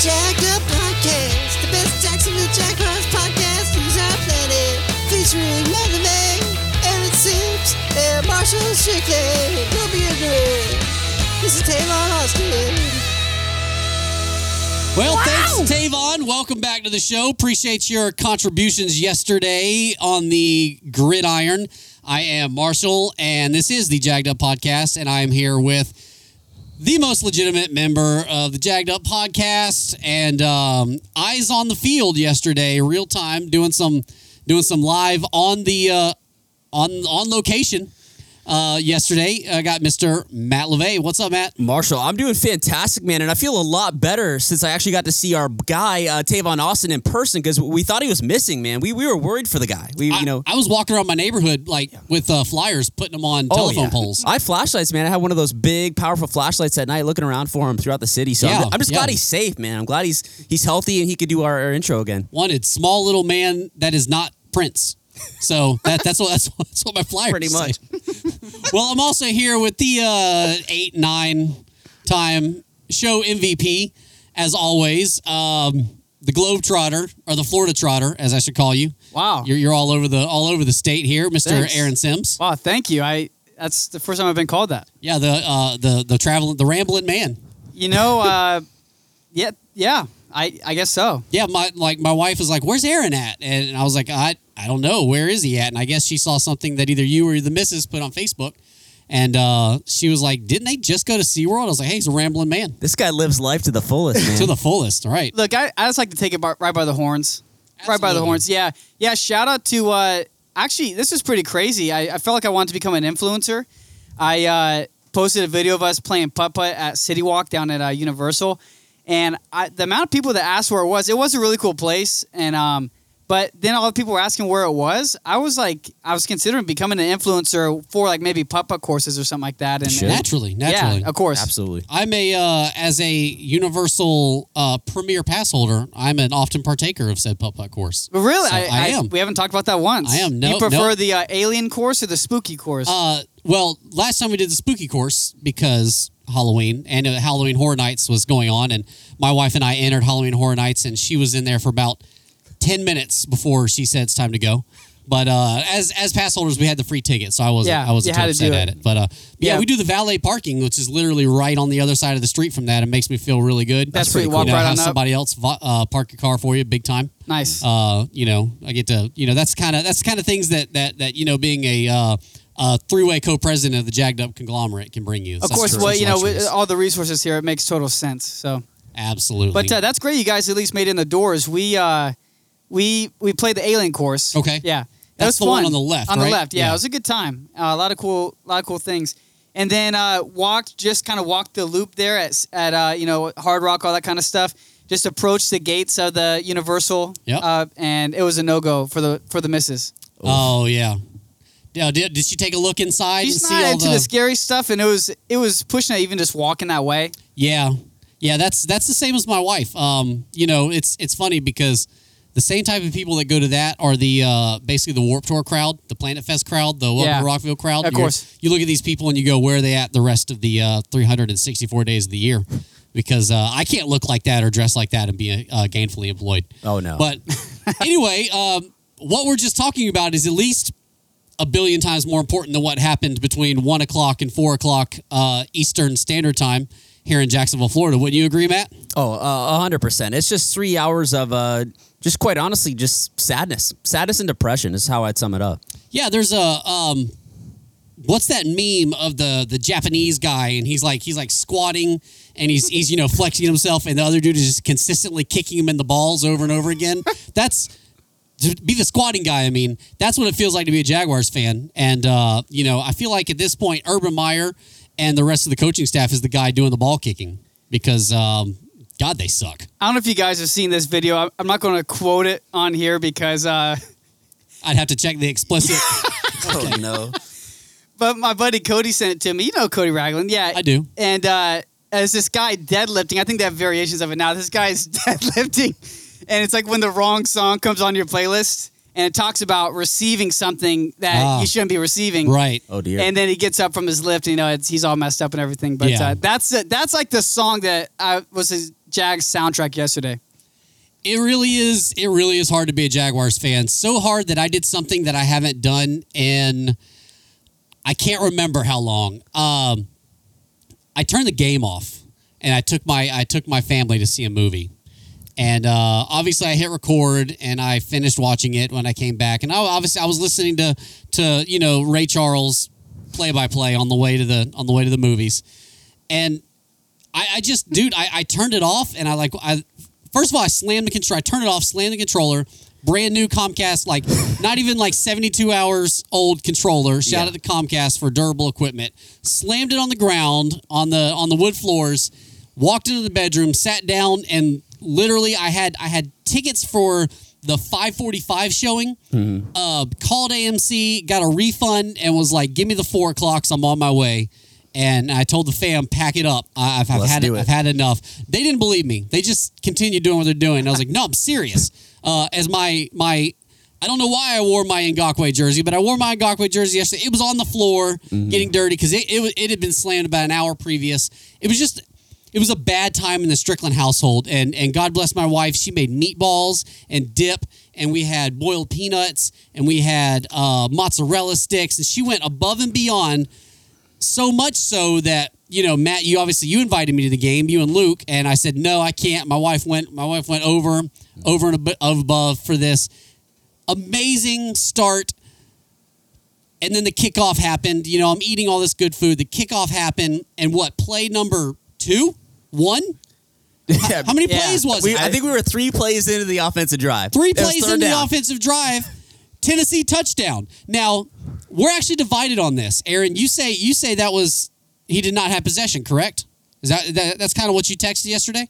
Jacked Up Podcast, the best Jacksonville Jaguars podcast on our planet. Featuring Matt LeVay, Aaron Sims, and Marshall Strickland. Don't be ignorant. This is Tavon Austin. Well, thanks, Tavon. Welcome back to the show. Appreciate your contributions yesterday on the gridiron. I am Marshall, and this is the Jagged Up Podcast, and I am here with the most legitimate member of the Jagged Up Podcast and um, eyes on the field yesterday, real time, doing some doing some live on the uh, on on location. Uh, yesterday, I got Mr. Matt LeVay. What's up, Matt? Marshall, I'm doing fantastic, man, and I feel a lot better since I actually got to see our guy uh, Tavon Austin in person because we thought he was missing, man. We, we were worried for the guy. We I, you know I was walking around my neighborhood like with uh, flyers, putting them on telephone Oh, yeah. poles. I flashlights, man. I had one of those big, powerful flashlights at night, looking around for him throughout the city. So Yeah, I'm, I'm just yeah. glad he's safe, man. I'm glad he's he's healthy and he could do our, our intro again. Wanted small little man that is not Prince. So that, that's what that's, what- that's what my flyers Pretty much. Well, I'm also here with the uh, eight nine time show MVP, as always. Um, the Globe Trotter or the Florida Trotter, as I should call you. Wow. You're, you're all over the all over the state here, Mr. Aaron Sims. Wow, thank you. I that's the first time I've been called that. Yeah, the uh, the the traveling the rambling man. You know, uh, yeah, yeah. I I guess so. yeah, my like my wife was like, "Where's Aaron at?" And I was like, "I I don't know. Where is he at?" And I guess she saw something that either you or the missus put on Facebook, and uh, she was like, "Didn't they just go to SeaWorld?" I was like, "Hey, he's a rambling man This guy lives life to the fullest, man. to the fullest." All right. Look, I, I just like to take it by, right by the horns. Right by the horns. Yeah, yeah. Shout out to uh, actually, this is pretty crazy. I, I felt like I wanted to become an influencer. I uh, posted a video of us playing putt putt at City Walk down at uh, Universal, and I, the amount of people that asked where it was, it was a really cool place. And um, but then all the people were asking where it was. I was like, I was considering becoming an influencer for like maybe putt putt courses or something like that. And Should. Naturally, naturally. yeah, of course, Absolutely. I'm a uh, as a universal uh, premier pass holder. I'm an often partaker of said putt putt course. But really, So I, I am. We haven't talked about that once. I am. No- you prefer no. the uh, alien course or the spooky course? Uh, well, last time we did the spooky course because Halloween and uh, Halloween Horror Nights was going on, and my wife and I entered Halloween Horror Nights, and she was in there for about ten minutes before she said it's time to go. But uh, as as pass holders, we had the free ticket, so I wasn't Yeah, I wasn't too to upset at it. it. But uh, yeah, Yeah. we do the valet parking, which is literally right on the other side of the street from that. It makes me feel really good. That's pretty pretty cool. Walk You know, right have somebody else uh, park your car for you, big time nice. uh, you know, I get to, you know, that's kind of that's kind of things that that that you know, being a uh, three-way co-president of the jagged up conglomerate can bring you. of That's course, well, you know, with all the resources here, it makes total sense. So, absolutely. but uh, that's great. You guys at least made it in the doors. We uh, we we played the alien course. Okay. Yeah, That's was the one fun. on the left, On right? the left, yeah, Yeah. it was a good time. Uh, a lot of cool, lot of cool things. And then uh, walked, just kind of walked the loop there at at uh, you know Hard Rock, all that kind of stuff. Just approached the gates of the Universal, Yep. uh, and it was a no go for the for the misses. oh yeah. Yeah, did, did she take a look inside She's and see not all into the? the scary stuff, and it was it was pushing it even just walking that way. yeah, yeah. That's that's the same as my wife. Um, you know, it's it's funny because the same type of people that go to that are the uh, basically the Warp Tour crowd, the Planet Fest crowd, the Welcome Yeah. to Rockville crowd. Of You're- course. you look at these people and you go, where are they at the rest of the uh, 364 days of the year? Because uh, I can't look like that or dress like that and be uh, gainfully employed. Oh, no. But anyway, um, what we're just talking about is at least a billion times more important than what happened between one o'clock and four o'clock uh, Eastern Standard Time here in Jacksonville, Florida. Wouldn't you agree, Matt? Oh, a hundred percent. It's just three hours of uh, just quite honestly, just sadness, sadness and depression is how I'd sum it up. Yeah, there's a um, what's that meme of the the Japanese guy, and he's like he's like squatting and he's he's you know flexing himself, and the other dude is just consistently kicking him in the balls over and over again. That's to be the squatting guy. I mean, that's what it feels like to be a Jaguars fan, and uh, you know, I feel like at this point, Urban Meyer and the rest of the coaching staff is the guy doing the ball kicking because um, God, they suck. I don't know if you guys have seen this video. I'm- I'm not going to quote it on here because, uh, I'd have to check the explicit. Oh no. but my buddy Cody sent it to me. You know Cody Ragland, yeah, I do. And uh, as this guy deadlifting, I think they have variations of it now. This guy's deadlifting, and it's like when the wrong song comes on your playlist, and it talks about receiving something that Ah. you shouldn't be receiving. Right. Oh dear. And then he gets up from his lift, and you know it's, he's all messed up and everything. But Yeah. uh, that's that's like the song that I was his Jags soundtrack yesterday. It really is. It really is hard to be a Jaguars fan. So hard that I did something that I haven't done in I can't remember how long. Um, I turned the game off and I took my I took my family to see a movie. And uh, obviously, I hit record and I finished watching it when I came back. And I, obviously, I was listening to to you know Ray Charles play by play on the way to the on the way to the movies. And I, I just, dude, I, I turned it off and I like I first of all I slammed the controller. I turned it off, slammed the controller. Brand new Comcast, like not even like 72 hours old controller. Shout out to Comcast for durable equipment. Slammed it on the ground on the on the wood floors. Walked into the bedroom, sat down, and literally I had I had tickets for the 545 showing. Uh, called AMC, got a refund, and was like, "Give me the four o'clocks. I'm on my way." And I told the fam, "Pack it up. I- I've, I've had it. I've had enough." They didn't believe me. They just continued doing what they're doing. And I was like, "No, I'm serious." Uh, as my my, I don't know why I wore my Ngakoue jersey, but I wore my Ngakoue jersey yesterday. It was on the floor, getting dirty because it, it it had been slammed about an hour previous. It was just it was a bad time in the Strickland household, and and God bless my wife. She made meatballs and dip, and we had boiled peanuts, and we had uh, mozzarella sticks, and she went above and beyond. So much so that you know, Matt, you obviously you invited me to the game, you and Luke, and I said no, I can't. My wife went. My wife went over, over and above for this amazing start. And then the kickoff happened. You know, I'm eating all this good food. The kickoff happened, and what play number two, one? Yeah. How many Yeah. plays was We, it? I think we were three plays into the offensive drive. Three plays third in the offensive drive, Tennessee touchdown. Now we're actually divided on this. Aaron, you say you say that was he did not have possession, correct? Is that, that that's kind of what you texted yesterday?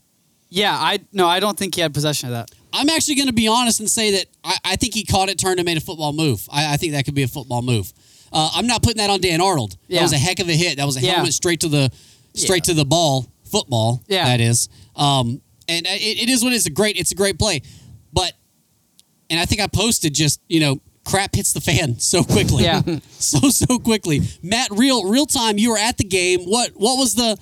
Yeah, I no, I don't think he had possession of that. I'm actually going to be honest and say that I, I think he caught it, turned, and made a football move. I, I think that could be a football move. Uh, I'm not putting that on Dan Arnold. That was a heck of a hit. That was a Yeah. helmet straight to the straight to the ball, football. Yeah. that is. Um, and it, it is what it is. A great. It's a great play, but and I think I posted just you know crap hits the fan so quickly. Yeah. so so quickly. Matt, real real time. You were at the game. What what was the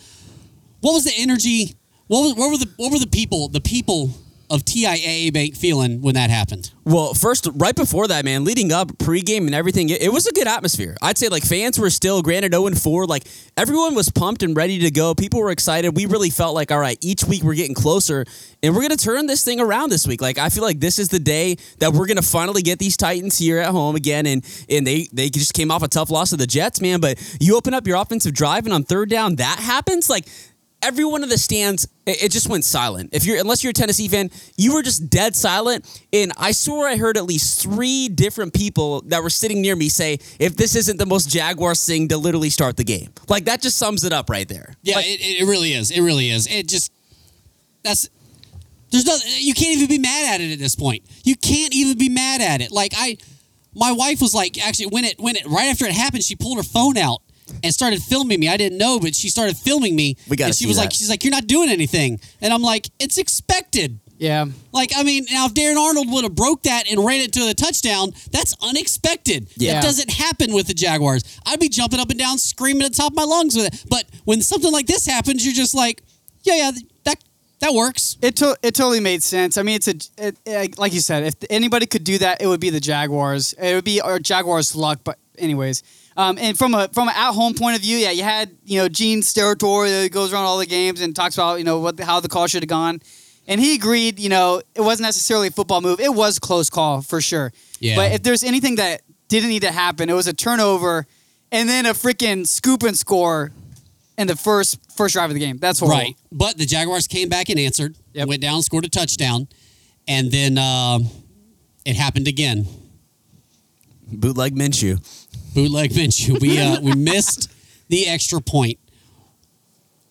what was the energy? What was what were the what were the people the people of TIAA Bank feeling when that happened? Well, first, right before that, man, leading up, pregame and everything, it, it was a good atmosphere. I'd say like fans were still granted 0 and 4. Like everyone was pumped and ready to go. People were excited. We really felt like, all right, each week we're getting closer and we're going to turn this thing around this week. Like I feel like this is the day that we're going to finally get these Titans here at home again. And and they, they just came off a tough loss to the Jets, man. But you open up your offensive drive and on third down, that happens. Like, everyone in the stands it, it just went silent if you're unless you're a tennessee fan you were just dead silent and i swore i heard at least three different people that were sitting near me say if this isn't the most jaguars thing to literally start the game like that just sums it up right there Yeah, it, it really is. It really is. It just that's there's no you can't even be mad at it at this point. You can't even be mad at it. Like I my wife was like actually when it when it right after it happened, she pulled her phone out and started filming me. I didn't know, but she started filming me. We gotta and she see was like she's like you're not doing anything. And I'm like it's expected. Yeah. Like, I mean, now if Darren Arnold would have broke that and ran it to the touchdown, that's unexpected. Yeah. That doesn't happen with the Jaguars. I'd be jumping up and down, screaming at the top of my lungs with it. But when something like this happens, you're just like, yeah, yeah, that that works. It to- it totally made sense. I mean, it's a it, it- like you said, if anybody could do that, it would be the Jaguars. It would be our Jaguars' luck. But anyways, um, and from a from an at home point of view, yeah, you had you know Gene Steratore that goes around all the games and talks about you know what the, how the call should have gone, and he agreed. You know, it wasn't necessarily a football move. It was a close call for sure. Yeah. But if there's anything that didn't need to happen, it was a turnover, and then a freaking scoop and score. In the first first drive of the game, that's horrible. Right. But the Jaguars came back and answered, Yep. went down, scored a touchdown, and then um it happened again. bootleg minshew bootleg Minshew. We uh, we missed the extra point.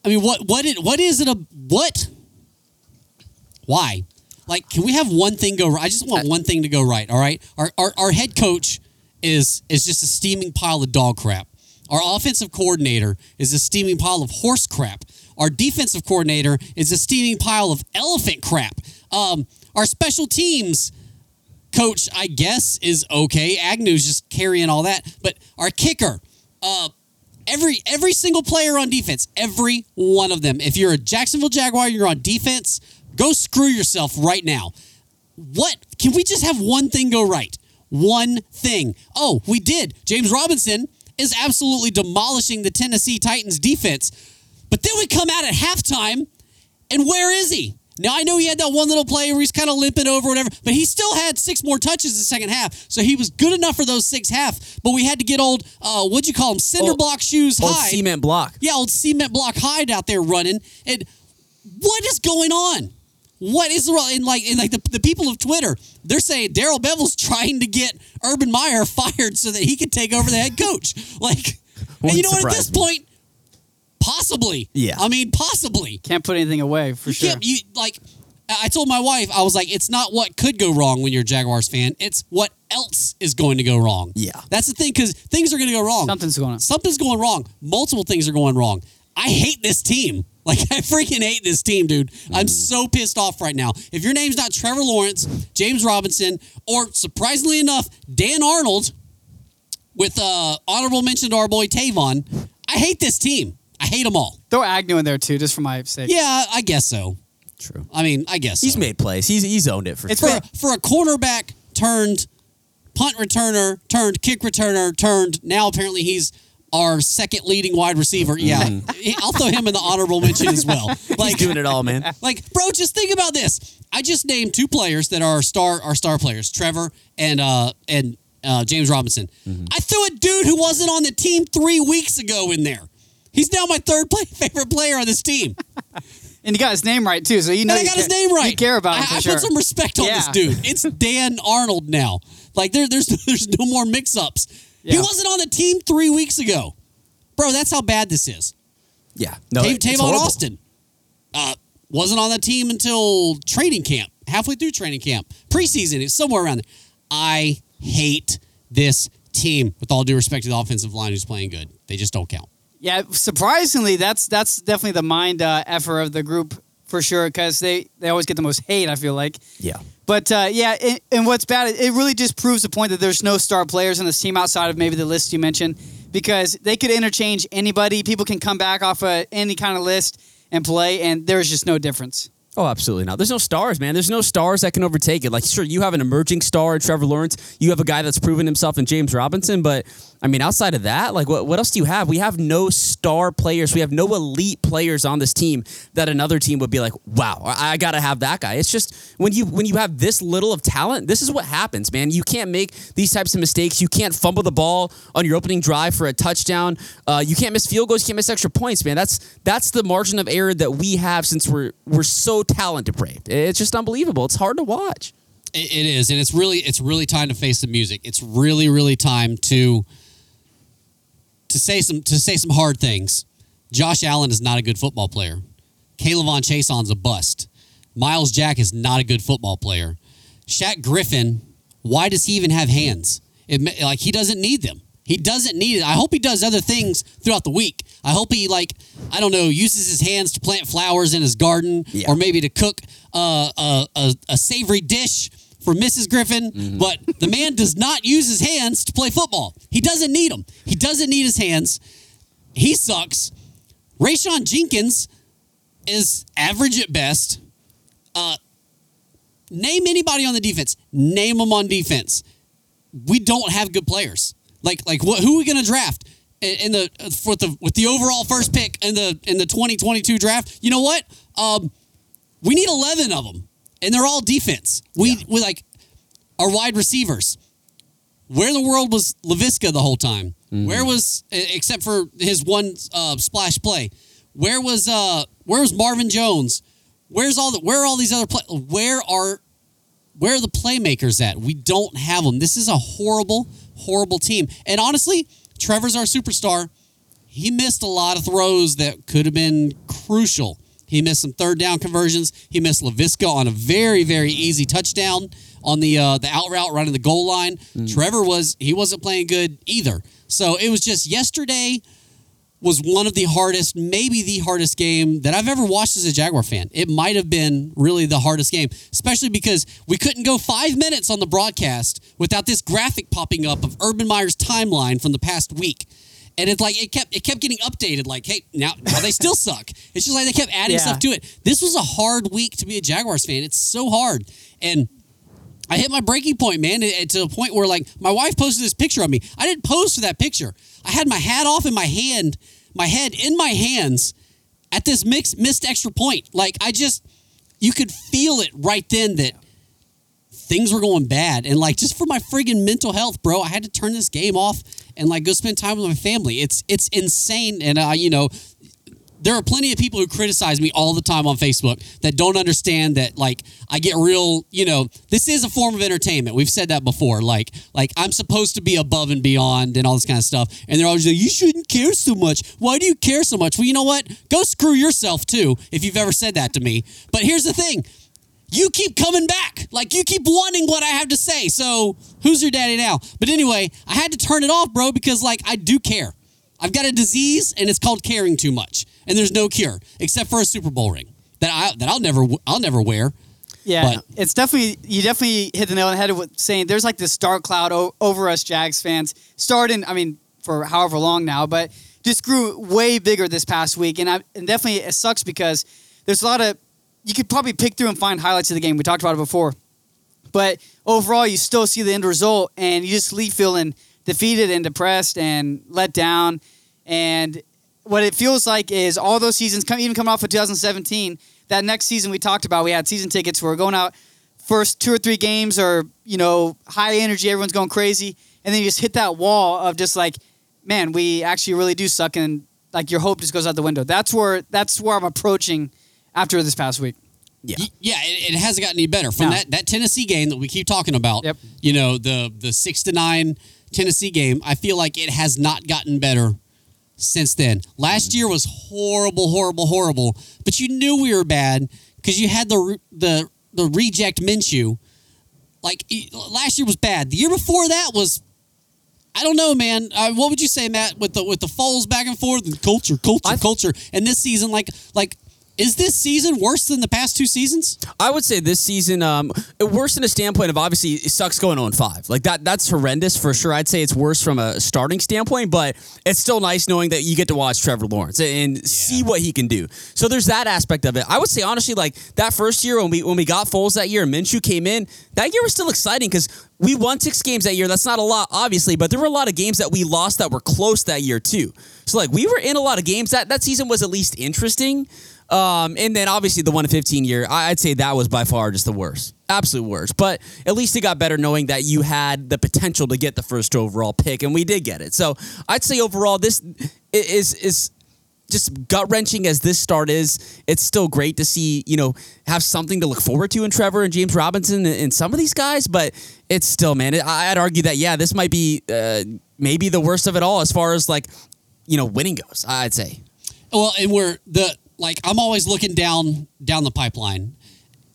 I mean, what what it what is it a what? Why? Like, can we have one thing go right? I just want one thing to go right. All right, our our, our head coach is is just a steaming pile of dog crap. Our offensive coordinator is a steaming pile of horse crap. Our defensive coordinator is a steaming pile of elephant crap. Um, our special teams coach, I guess, is okay. Agnew's just carrying all that. But our kicker, uh, Every every single player on defense, every one of them. If you're a Jacksonville Jaguar, you're on defense. Go screw yourself right now. What can we just have one thing go right? One thing. Oh, we did. James Robinson is absolutely demolishing the Tennessee Titans defense. But then we come out at halftime, and where is he? Now I know he had that one little play where he's kind of limping over, whatever, but he still had six more touches in the second half, so he was good enough for those six half. But we had to get old, uh, what'd you call him, cinder Old- block shoes Old high. cement block. Yeah, old cement block Hyde out there running. And what is going on? What is wrong? And like, and like the, the people of Twitter, they're saying Darrell Bevell's trying to get Urban Meyer fired so that he can take over the head coach. Like, and you know what? At this me. point, possibly. Yeah. I mean, possibly. Can't put anything away for You sure. can't. You like. I I told my wife, I was like, it's not what could go wrong when you're a Jaguars fan. It's what else is going to go wrong. Yeah. That's the thing, because things are going to go wrong. Something's going on. Something's going wrong. Multiple things are going wrong. I hate this team. Like I freaking hate this team, dude. I'm so pissed off right now. If your name's not Trevor Lawrence, James Robinson, or surprisingly enough, Dan Arnold, with uh, honorable mention to our boy Tavon, I hate this team. I hate them all. Throw Agnew in there too, just for my sake. Yeah, I guess so. True. I mean, I guess He's so. made plays. He's he's owned it for It's sure. for for a cornerback turned punt returner turned kick returner turned now apparently he's our second leading wide receiver. Yeah, I'll throw him in the honorable mention as well. He's Like, doing it all, man. like, bro, just think about this. I just named two players that are star our star players, Trevor and uh and uh, James Robinson. I threw a dude who wasn't on the team three weeks ago in there. He's now my third play, favorite player on this team. And you got his name right too, so you know And I you got his care- name right. You care about him I, for I sure. put some respect on this dude. It's Dan Arnold now. Like there, there's there's no more mix-ups. He wasn't on the team three weeks ago, bro. That's how bad this is. Yeah. No, Ta- it's Tavon horrible. Austin uh, wasn't on the team until training camp, halfway through training camp, preseason. It's somewhere around there. I hate this team. With all due respect to the offensive line, who's playing good, they just don't count. Yeah, surprisingly, that's that's definitely the mind uh, effort of the group for sure because they they always get the most hate. I feel like, Yeah. but uh, yeah, and, and what's bad, it really just proves the point that there's no star players on this team outside of maybe the list you mentioned because they could interchange anybody. People can come back off of any kind of list and play, and there's just no difference. Oh, absolutely not. There's no stars, man. There's no stars that can overtake it. Like, sure, you have an emerging star Trevor Lawrence. You have a guy that's proven himself in James Robinson. But, I mean, outside of that, like, what, what else do you have? We have no star players. We have no elite players on this team that another team would be like, wow, I, I got to have that guy. It's just when you when you have this little of talent, this is what happens, man. You can't make these types of mistakes. You can't fumble the ball on your opening drive for a touchdown. Uh, you can't miss field goals. You can't miss extra points, man. That's that's the margin of error that we have since we're we're so talent depraved. It's just unbelievable. It's hard to watch. It is, and it's really it's really time to face the music. It's really really time to to say some to say some hard things. Josh Allen is not a good football player. Caleb Chaisson's a bust. Myles Jack is not a good football player. Shaq Griffin, why does he even have hands? It, like he doesn't need them. He doesn't need it. I hope he does other things throughout the week. I hope he like I don't know uses his hands to plant flowers in his garden Yeah. or maybe to cook uh, a, a a savory dish for Mrs. Griffin. But the man does not use his hands to play football. He doesn't need them. He doesn't need his hands. He sucks. Rayshawn Jenkins is average at best. Uh, name anybody on the defense. Name them on defense. We don't have good players. Like like what? Who are we going to draft in, the for the with the overall first pick in the in the 2022 draft? You know what? Um, we need 11 of them, and they're all defense. We we like our wide receivers. Where in the world was Laviska the whole time? Where was except for his one uh, splash play? Where was uh where was Marvin Jones? Where's all the where are all these other play? Where are where are the playmakers at? We don't have them. This is a horrible, horrible team. And honestly, Trevor's our superstar. He missed a lot of throws that could have been crucial. He missed some third down conversions. He missed Laviska on a very, very easy touchdown on the uh, the out route running the goal line. Trevor was he wasn't playing good either. So it was just yesterday was one of the hardest, maybe the hardest game that I've ever watched as a Jaguar fan. It might have been really the hardest game, especially because we couldn't go five minutes on the broadcast without this graphic popping up of Urban Meyer's timeline from the past week. And it's like it kept it kept getting updated. Like, hey, now now they still suck. It's just like they kept adding Yeah. stuff to it. This was a hard week to be a Jaguars fan. It's so hard, and I hit my breaking point, man, to the point where like my wife posted this picture of me. I didn't pose for that picture. I had my hat off in my hand, my head in my hands at this mix, missed extra point. Like I just, you could feel it right then that things were going bad, and like just for my friggin' mental health, bro, I had to turn this game off and like go spend time with my family. It's it's insane, and uh, you know, there are plenty of people who criticize me all the time on Facebook that don't understand that like I get real, you know, this is a form of entertainment. We've said that before. Like like I'm supposed to be above and beyond and all this kind of stuff. And they're always like, you shouldn't care so much. Why do you care so much? Well, you know what? Go screw yourself too, if you've ever said that to me. But here's the thing. You keep coming back. Like you keep wanting what I have to say. So who's your daddy now? But anyway, I had to turn it off, bro, because like I do care. I've got a disease and it's called caring too much. And there's no cure except for a Super Bowl ring that I that I'll never I'll never wear. Yeah, But- it's definitely you definitely hit the nail on the head with saying there's like this dark cloud o- over us Jags fans. Starting, I mean, for however long now, but just grew way bigger this past week, and I and definitely it sucks because there's a lot of you could probably pick through and find highlights of the game. We talked about it before, but overall, you still see the end result, and you just leave feeling defeated and depressed and let down. And what it feels like is all those seasons, even coming off of 2017, that next season we talked about, we had season tickets. We're going out first two or three games, or you know, high energy, everyone's going crazy, and then you just hit that wall of just like, man, we actually really do suck, and like your hope just goes out the window. That's where that's where I'm approaching after this past week. Yeah. Y- Yeah, it, it hasn't gotten any better from No. that that Tennessee game that we keep talking about. Yep. You know the the six to nine Tennessee game. I feel like it has not gotten better since then. Last year was horrible, horrible, horrible. But you knew we were bad because you had the re- the the reject Minshew. Like last year was bad. The year before that was. I don't know, man. Uh, what would you say, Matt, with the with the Foles back and forth and culture, culture, I- culture, and this season, like, like, is this season worse than the past two seasons? I would say this season, um, worse in a standpoint of obviously it sucks going on five. Like that, that's horrendous for sure. I'd say it's worse from a starting standpoint, but it's still nice knowing that you get to watch Trevor Lawrence and see what he can do. So there's that aspect of it. I would say honestly, like that first year when we when we got Foles that year and Minshew came in, that year was still exciting because we won six games that year. That's not a lot, obviously, but there were a lot of games that we lost that were close that year too. So like we were in a lot of games. That that season was at least interesting. Um, and then obviously the one to fifteen year, I- I'd say that was by far just the worst, absolute worst. But at least it got better knowing that you had the potential to get the first overall pick, and we did get it. So I'd say overall this is is just gut wrenching as this start is. It's still great to see you know have something to look forward to in Trevor and James Robinson and, and some of these guys, but it's still man. It, I'd argue that yeah, this might be uh, maybe the worst of it all as far as like you know winning goes. I'd say. Well, and we're the like I'm always looking down down the pipeline.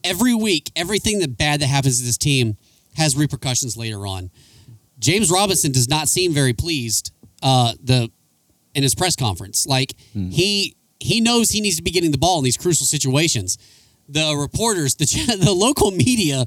Every week, everything that bad that happens to this team has repercussions later on. James Robinson does not seem very pleased uh, the in his press conference. Like he he knows he needs to be getting the ball in these crucial situations. The reporters, the the local media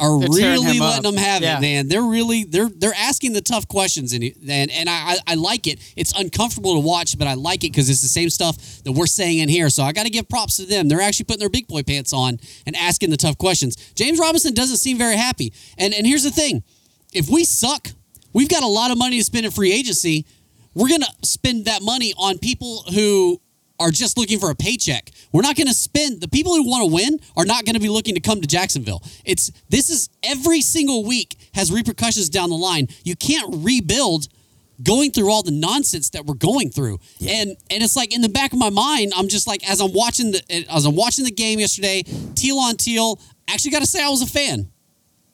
are They're really letting up. them have Yeah. it, man. They're really they're they're asking the tough questions, and and and I I, I like it. It's uncomfortable to watch, but I like it because it's the same stuff that we're saying in here. So I got to give props to them. They're actually putting their big boy pants on and asking the tough questions. James Robinson doesn't seem very happy, and and here's the thing: if we suck, we've got a lot of money to spend in free agency. We're gonna spend that money on people who are just looking for a paycheck. We're not going to spend the people who want to win are not going to be looking to come to Jacksonville. It's this is every single week has repercussions down the line. You can't rebuild going through all the nonsense that we're going through. And and it's like in the back of my mind, I'm just like as I'm watching the as I'm watching the game yesterday, teal on teal. Actually, got to say I was a fan.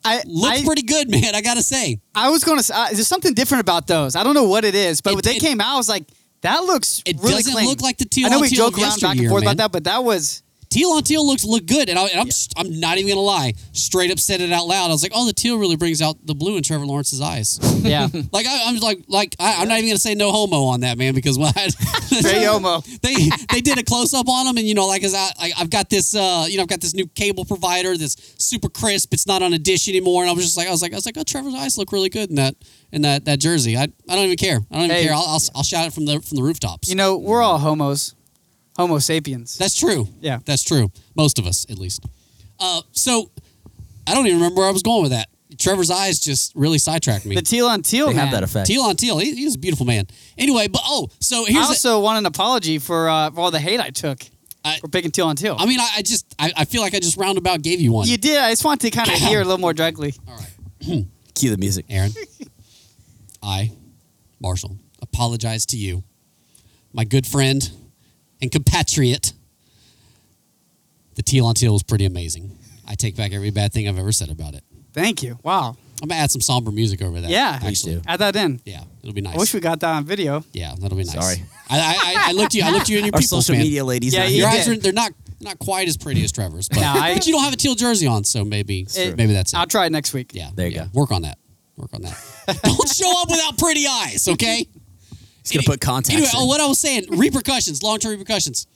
I Looked I, pretty good, man. I got to say. I was going to say, uh, there's something different about those. I don't know what it is, but It- when they it- came out, I was like, that looks It really doesn't clean. look like the two. I know we teal joke around back and forth man. about that, but that was teal on teal looks look good, and, I, and I'm just, I'm not even gonna lie. Straight up said it out loud. I was like, oh, the teal really brings out the blue in Trevor Lawrence's eyes. Yeah. like I, I'm like like I, I'm not even gonna say no homo on that man because what I, Straight homo. they they did a close up on him, and you know, like as I, I I've got this uh you know I've got this new cable provider that's super crisp. It's not on a dish anymore, and I was just like I was like I was like oh Trevor's eyes look really good in that in that that jersey. I I don't even care. I don't even Hey. care. I'll, I'll I'll shout it from the from the rooftops. You know, we're all homos. Homo sapiens. That's true. Yeah. That's true. Most of us, at least. Uh, so I don't even remember where I was going with that. Trevor's eyes just really sidetracked me. the teal on teal, They man. have that effect. Teal on teal. He, he's a beautiful man. Anyway, but oh, so I here's. the- also want an apology for, uh, for all the hate I took I- for picking teal on teal. I mean, I, I just, I, I feel like I just roundabout gave you one. you did. I just want to kind of hear a little more directly. All right, Cue the music. Aaron. I, Marshall, apologize to you, my good friend and compatriot. The teal on teal was pretty amazing. I take back every bad thing I've ever said about it. Thank you. Wow. I'm gonna add some somber music over that. Yeah. Please actually. do. Add that in. Yeah, it'll be nice. I wish we got that on video. yeah, that'll be nice. Sorry. I, I, I, I looked you. I looked you in your Our people's social man. media ladies. Yeah, not you Your eyes did. are they're not not quite as pretty as Trevor's, but, No, I- but you don't have a teal jersey on, so maybe It- maybe that's it. I'll try it next week. yeah, There you yeah. go. Work on that. Work on that. don't show up without pretty eyes, okay? He's gonna put contacts. Anyway, in. what I was saying, repercussions, long term repercussions.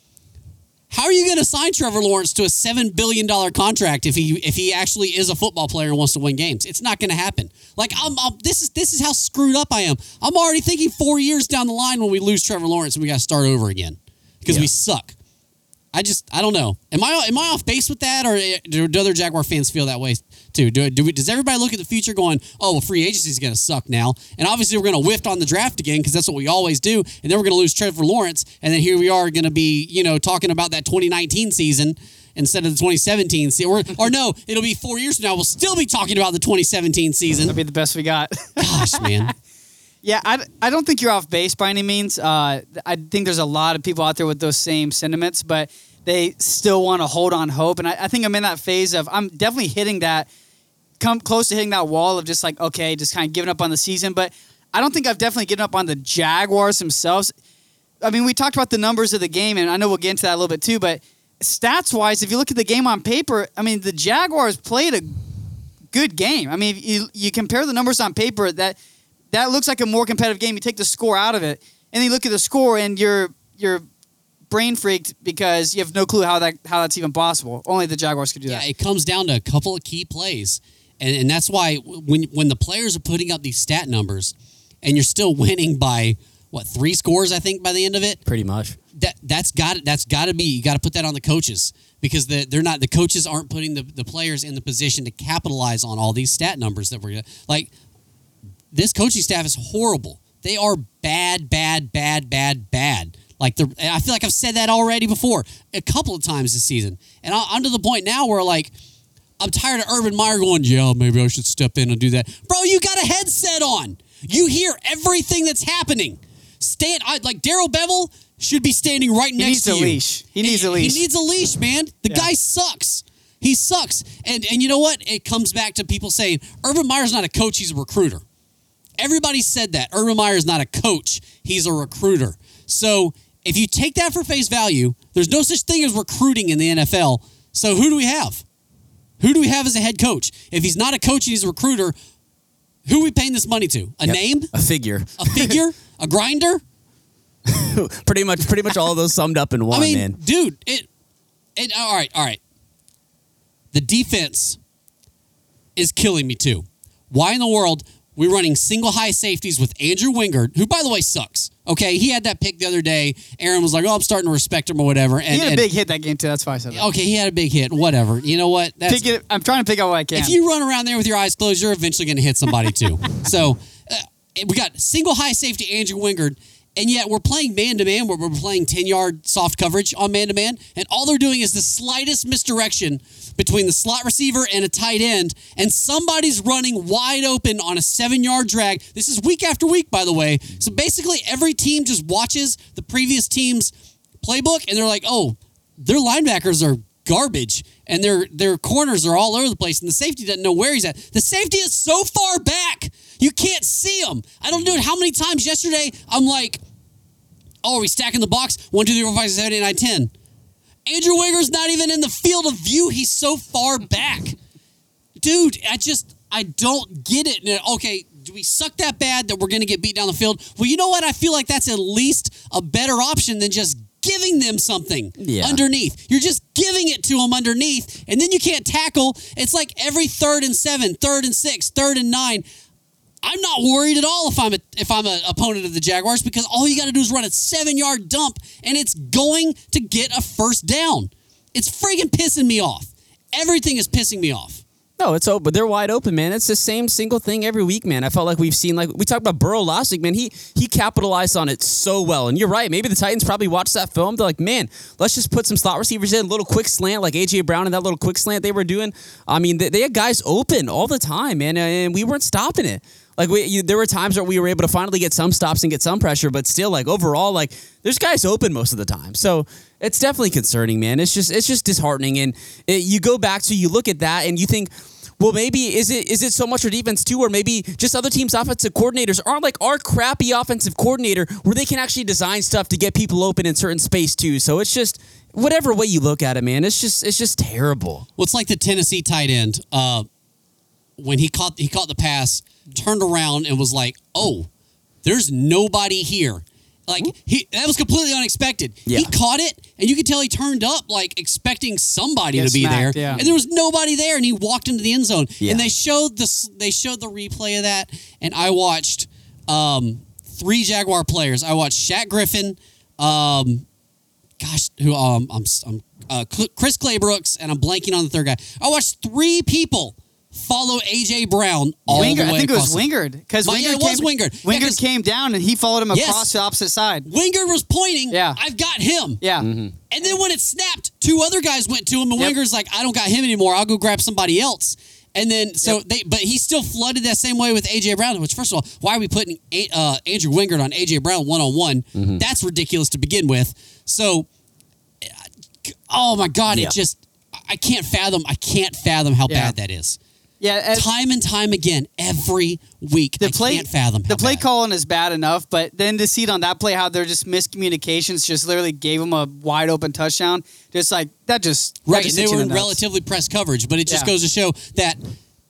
How are you going to sign Trevor Lawrence to a seven billion dollar contract if he if he actually is a football player and wants to win games? It's not going to happen. Like I'm, I'm, this is this is how screwed up I am. I'm already thinking four years down the line when we lose Trevor Lawrence and we got to start over again because we suck. I just I don't know. Am I am I off base with that, or eh, do, do other Jaguar fans feel that way too? Do, do we, does everybody look at the future going, oh, well, free agency is going to suck now, and obviously we're going to whiff on the draft again because that's what we always do, and then we're going to lose Trevor Lawrence, and then here we are going to be you know talking about that 2019 season instead of the 2017 season, or, or no, it'll be four years from now. We'll still be talking about the 2017 season. That'll be the best we got. Gosh, man. yeah, I, I don't think you're off base by any means. Uh, I think there's a lot of people out there with those same sentiments, but they still want to hold on hope. And I, I think I'm in that phase of I'm definitely hitting that, come close to hitting that wall of just like, okay, just kind of giving up on the season. But I don't think I've definitely given up on the Jaguars themselves. I mean, we talked about the numbers of the game, and I know we'll get into that a little bit too, but stats wise, if you look at the game on paper, I mean, the Jaguars played a good game. I mean, you, you compare the numbers on paper, that that looks like a more competitive game. You take the score out of it, and then you look at the score, and you're you're brain freaked because you have no clue how that how that's even possible. Only the Jaguars could do Yeah, that. Yeah, it comes down to a couple of key plays, and, and that's why when when the players are putting up these stat numbers, and you're still winning by what three scores, I think by the end of it, Pretty much. that that's got that's got to be you got to put that on the coaches because the, they're not the coaches aren't putting the, the players in the position to capitalize on all these stat numbers that we're like. This coaching staff is horrible. They are bad, bad, bad, bad, bad. Like the, I feel like I've said that already before a couple of times this season, and I, I'm to the point now where like I'm tired of Urban Meyer going, yeah, maybe I should step in and do that. Bro, you got a headset on. You hear everything that's happening. Stand I, like Darrell Bevell should be standing right next to you. He needs a leash. He needs a leash. He needs a leash, man. The Yeah. guy sucks. He sucks. And and you know what? It comes back to people saying Urban Meyer's not a coach, he's a recruiter. Everybody said that. Urban Meyer is not a coach, he's a recruiter. So if you take that for face value, there's no such thing as recruiting in the NFL. So who do we have? Who do we have as a head coach? If he's not a coach and he's a recruiter, who are we paying this money to? A Yep. name? A figure. A figure? a grinder? pretty much. Pretty much all of those summed up in one I mean, man. dude, it, it. All right, all right. The defense is killing me too. Why in the world we running single high safeties with Andrew Wingard, who by the way sucks. Okay, he had that pick the other day. Aaron was like, "Oh, I'm starting to respect him or whatever." And, He had a and- big hit that game too. That's why I said that. okay, he had a big hit. Whatever. You know what? That's it, I'm trying to pick out what I can. if you run around there with your eyes closed, you're eventually going to hit somebody too. so uh, we got single high safety Andrew Wingard, and yet we're playing man to man where we're playing 10 yard soft coverage on man to man, and all they're doing is the slightest misdirection between the slot receiver and a tight end, and somebody's running wide open on a seven yard drag. This is week after week, by the way. So basically, every team just watches the previous team's playbook, and they're like, oh, their linebackers are garbage and their their corners are all over the place and the safety doesn't know where he's at. The safety is so far back. You can't see them. I don't know how many times yesterday I'm like, oh, are we stacking the box? One, two, three, four, five, six, seven, eight, nine, ten. Andrew Wingard's not even in the field of view. He's so far back. Dude, I just I don't get it. Okay, do we suck that bad that we're going to get beat down the field? Well, you know what? I feel like that's at least a better option than just giving them something Yeah. underneath. You're just giving it to them underneath, and then you can't tackle. It's like every third and seven, third and six, third and nine. I'm not worried at all if I'm a, if I'm an opponent of the Jaguars because all you got to do is run a seven yard dump and it's going to get a first down. It's freaking pissing me off. Everything is pissing me off. No, it's open. They're wide open, man. It's the same single thing every week, man. I felt like we've seen like we talked about Burrow last week, man. He he capitalized on it so well. And you're right. Maybe the Titans probably watched that film. They're like, man, let's just put some slot receivers in, little quick slant like AJ Brown and that little quick slant they were doing. I mean, they, they had guys open all the time, man, and we weren't stopping it. Like we, you, there were times where we were able to finally get some stops and get some pressure, but still, like overall, like there's guys open most of the time. So it's definitely concerning, man. It's just it's just disheartening, and it, you go back to you look at that and you think, well, maybe is it is it so much our defense too, or maybe just other teams' offensive coordinators aren't like our crappy offensive coordinator where they can actually design stuff to get people open in certain space too. So it's just whatever way you look at it, man. It's just it's just terrible. Well, it's like the Tennessee tight end uh, when he caught he caught the pass, turned around and was like, "Oh, there's nobody here." Like he that was completely unexpected. Yeah. He caught it, and you could tell he turned up like expecting somebody Get to be smacked, there, yeah. and there was nobody there, and he walked into the end zone. Yeah. And they showed this they showed the replay of that, and I watched um, three Jaguar players. I watched Shaq Griffin, um, gosh, who um, I'm I'm uh, Chris Claybrooks, and I'm blanking on the third guy. I watched three people follow AJ Brown all Wingard, the way I think it was the- Wingard because Well, Wingard yeah, it was came, Wingard. Yeah, came down and he followed him Yes. across the opposite side. Wingard was pointing. Yeah. I've got him. Yeah, And then when it snapped, two other guys went to him, and Yep. Wingard's like, I don't got him anymore. I'll go grab somebody else. And then so they, but he still flooded that same way with AJ Brown. Which first of all, why are we putting A- uh, Andrew Wingard on AJ Brown one on one? That's ridiculous to begin with. So, uh, oh my God, Yeah. it just I can't fathom. I can't fathom how Yeah. bad that is. Yeah. Time and time again, every week. the I play, can't fathom the play bad. calling is bad enough, but then to see it on that play, how they're just miscommunications, just literally gave him a wide open touchdown. Just like that, just that Right, just and they were in in nuts. relatively press coverage, but it just Yeah. goes to show that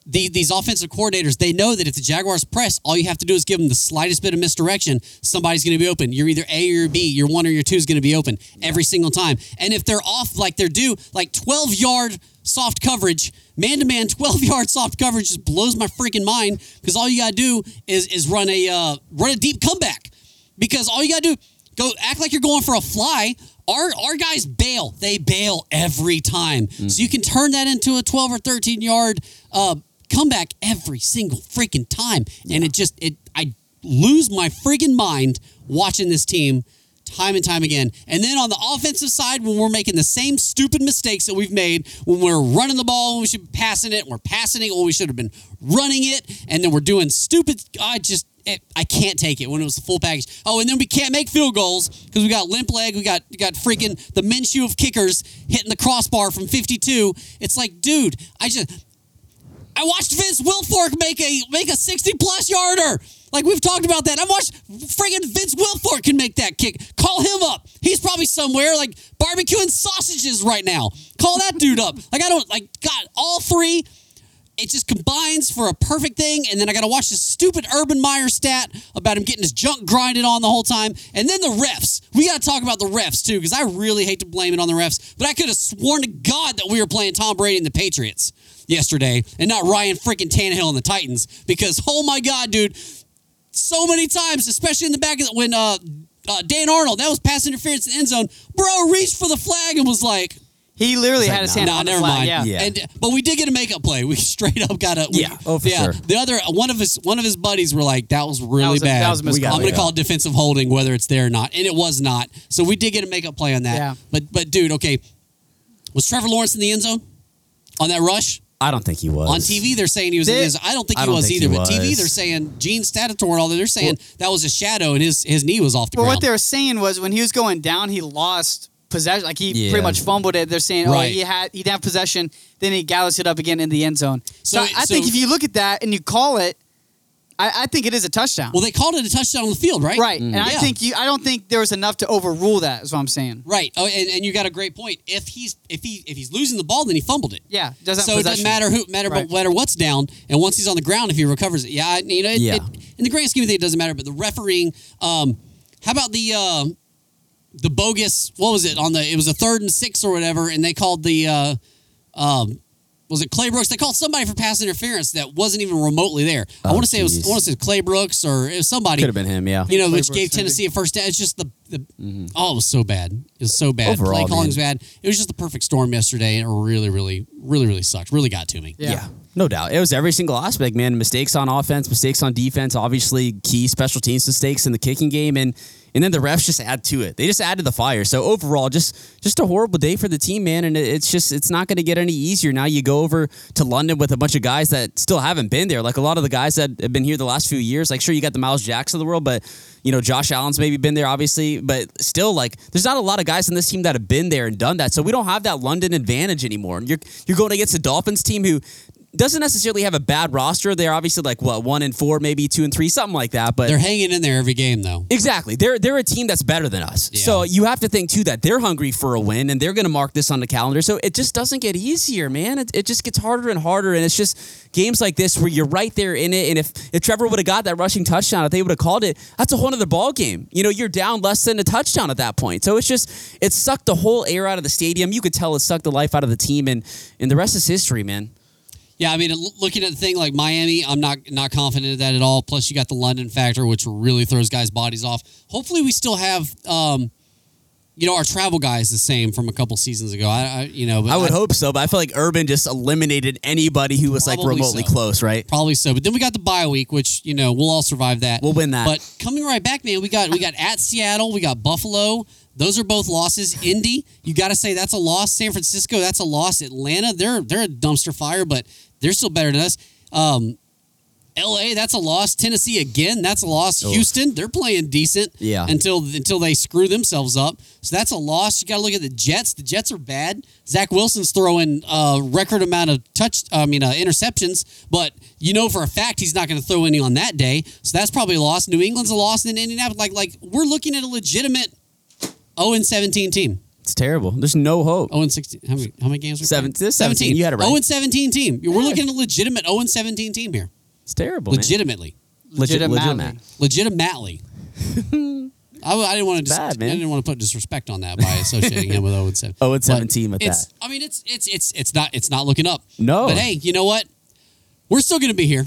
the, these offensive coordinators they know that if the Jaguars press, all you have to do is give them the slightest bit of misdirection. Somebody's going to be open. You're either A or you're B. Your one or your two is going to be open every single time. And if they're off like they're due, like 12 yard soft coverage, man to man, 12 yard soft coverage just blows my freaking mind because all you got to do is is run a uh, run a deep comeback because all you got to do go act like you're going for a fly. Our our guys bail. They bail every time. So you can turn that into a 12 or 13 yard uh, comeback every single freaking time. And it just it I lose my freaking mind watching this team time and time again. And then on the offensive side, when we're making the same stupid mistakes that we've made, when we're running the ball when we should be passing it, and we're passing it when we should have been running it, and then we're doing stupid. I just it, I can't take it when it was the full package. Oh, and then we can't make field goals because we got limp leg. We got we got freaking the Minshew of kickers hitting the crossbar from 52. It's like, dude, I just I watched Vince Wilfork make a make a 60 plus yarder. Like we've talked about that. I watched friggin' Vince Wilfork can make that kick. Call him up. He's probably somewhere like barbecuing sausages right now. Call that dude up. Like I don't like God, all three. It just combines for a perfect thing, and then I got to watch this stupid Urban Meyer stat about him getting his junk grinded on the whole time, and then the refs. We got to talk about the refs too, because I really hate to blame it on the refs, but I could have sworn to God that we were playing Tom Brady and the Patriots yesterday, and not Ryan freaking Tannehill and the Titans, because oh my God, dude, so many times, especially in the back of the, when uh, uh, Dan Arnold that was pass interference in the end zone, bro reached for the flag and was like. He literally had his hand No, on the never flag. mind. Yeah. Yeah. And but we did get a makeup play. We straight up got a we- Yeah. Oh, for sure. The other one of his one of his buddies were like, "That was really was a- bad." that was a We I'm going to call it defensive holding, whether it's there or not, and it was not. So we did get a makeup play on that. Yeah. But but dude, okay, was Trevor Lawrence in the end zone on that rush? I don't think he was On TV, they're saying he was. They- the end. I don't think he don't was think either. he but TV, they're saying Gene Steratore and all that. They're saying that was a shadow, and his his knee was off the Well, ground. what they were saying was when he was going down, he lost possession. Like he Yeah. pretty much fumbled it. They're saying, oh, Right. he had he didn't have possession. Then he gathers it up again in the end zone. So, So- I think so- if you look at that and you call it, I, I think it is a touchdown. Well, they called it a touchdown on the field, right? right, and I Yeah. think you. I don't think there was enough to overrule that. Is what I'm saying. Right. Oh, and, and you got a great point. If he's if he if he's losing the ball, then he fumbled it. Yeah, doesn't so it doesn't matter who matter Right. matter what's down, and once he's on the ground, if he recovers it, yeah, you know, it, Yeah. it- in the grand scheme of things, it doesn't matter. But the refereeing, um, how about the uh, the bogus? What was it on the? It was a third and six or whatever, and they called the uh, um, was it Claybrooks? They called somebody for pass interference that wasn't even remotely there. I Oh, want to say it was. I want to say Claybrooks or it was somebody. Could have been him, yeah. You know, Clay which Brooks, gave maybe. Tennessee a first down. It's just the, the mm-hmm. oh, it was so bad. It was so bad. Overall, Play calling man. was bad. It was just the perfect storm yesterday, and it really, really, really, really sucked. Really got to me. Yeah. Yeah. No doubt. It was every single aspect, man. Mistakes on offense, mistakes on defense, obviously key special teams mistakes in the kicking game, and and then the refs just add to it. They just add to the fire. So overall, just just a horrible day for the team, man. And it's just it's not going to get any easier. Now you go over to London with a bunch of guys that still haven't been there. Like a lot of the guys that have been here the last few years. Like sure, you got the Myles Jacks of the world, but you know Josh Allen's maybe been there, obviously, but still like there's not a lot of guys in this team that have been there and done that. So we don't have that London advantage anymore. And you're you're going against the Dolphins team who doesn't necessarily have a bad roster. They're obviously like what one and four, maybe two and three, something like that. But They're hanging in there every game, though. Exactly. They're they're a team that's better than us. Yeah. So you have to think too that they're hungry for a win and they're going to mark this on the calendar. So it just doesn't get easier, man. It, it just gets harder and harder and it's just games like this where you're right there in it and if if Trevor would have got that rushing touchdown, if they would have called it, that's a whole other ball game. You know, you're down less than a touchdown at that point. So it's just it sucked the whole air out of the stadium. You could tell it sucked the life out of the team and and the rest is history, man. Yeah, I mean, looking at the thing like Miami, I'm not not confident of that at all. Plus, you got the London factor, which really throws guys' bodies off. Hopefully, we still have, um, you know, our travel guys the same from a couple seasons ago. I, I you know, but I would hope so, but I feel like Urban just eliminated anybody who was like remotely so. close, right? Probably so, but then we got the bye week, which you know we'll all survive that. We'll win that. But coming right back, man, we got we got at Seattle, we got Buffalo. Those are both losses. Indy, you got to say that's a loss. San Francisco, that's a loss. Atlanta, they're they're a dumpster fire, but they're still better than us. Um, L.A., that's a loss. Tennessee again, that's a loss. Houston, they're playing decent. Yeah. Until until they screw themselves up, so that's a loss. You got to look at the Jets. The Jets are bad. Zach Wilson's throwing a record amount of touch. I mean uh, interceptions, but you know for a fact he's not going to throw any on that day. So that's probably a loss. New England's a loss, and then Indianapolis. Like like we're looking at a legitimate 0 and 17 team. It's terrible. There's no hope. 0 and 16. How many how many games? we Seven- played? 17. You had it right. 0 and 17 team. We're looking at a legitimate 0 and 17 team here. It's terrible. man. Legitimately. Legit- Legitimately. legitimate. Legitimately. I, I didn't want to. Dis- Bad, man. I didn't want to put disrespect on that by associating him with 0 and 7. 0 and 17 with it's, that. I mean, it's it's it's it's not it's not looking up. No. But hey, you know what? We're still going to be here.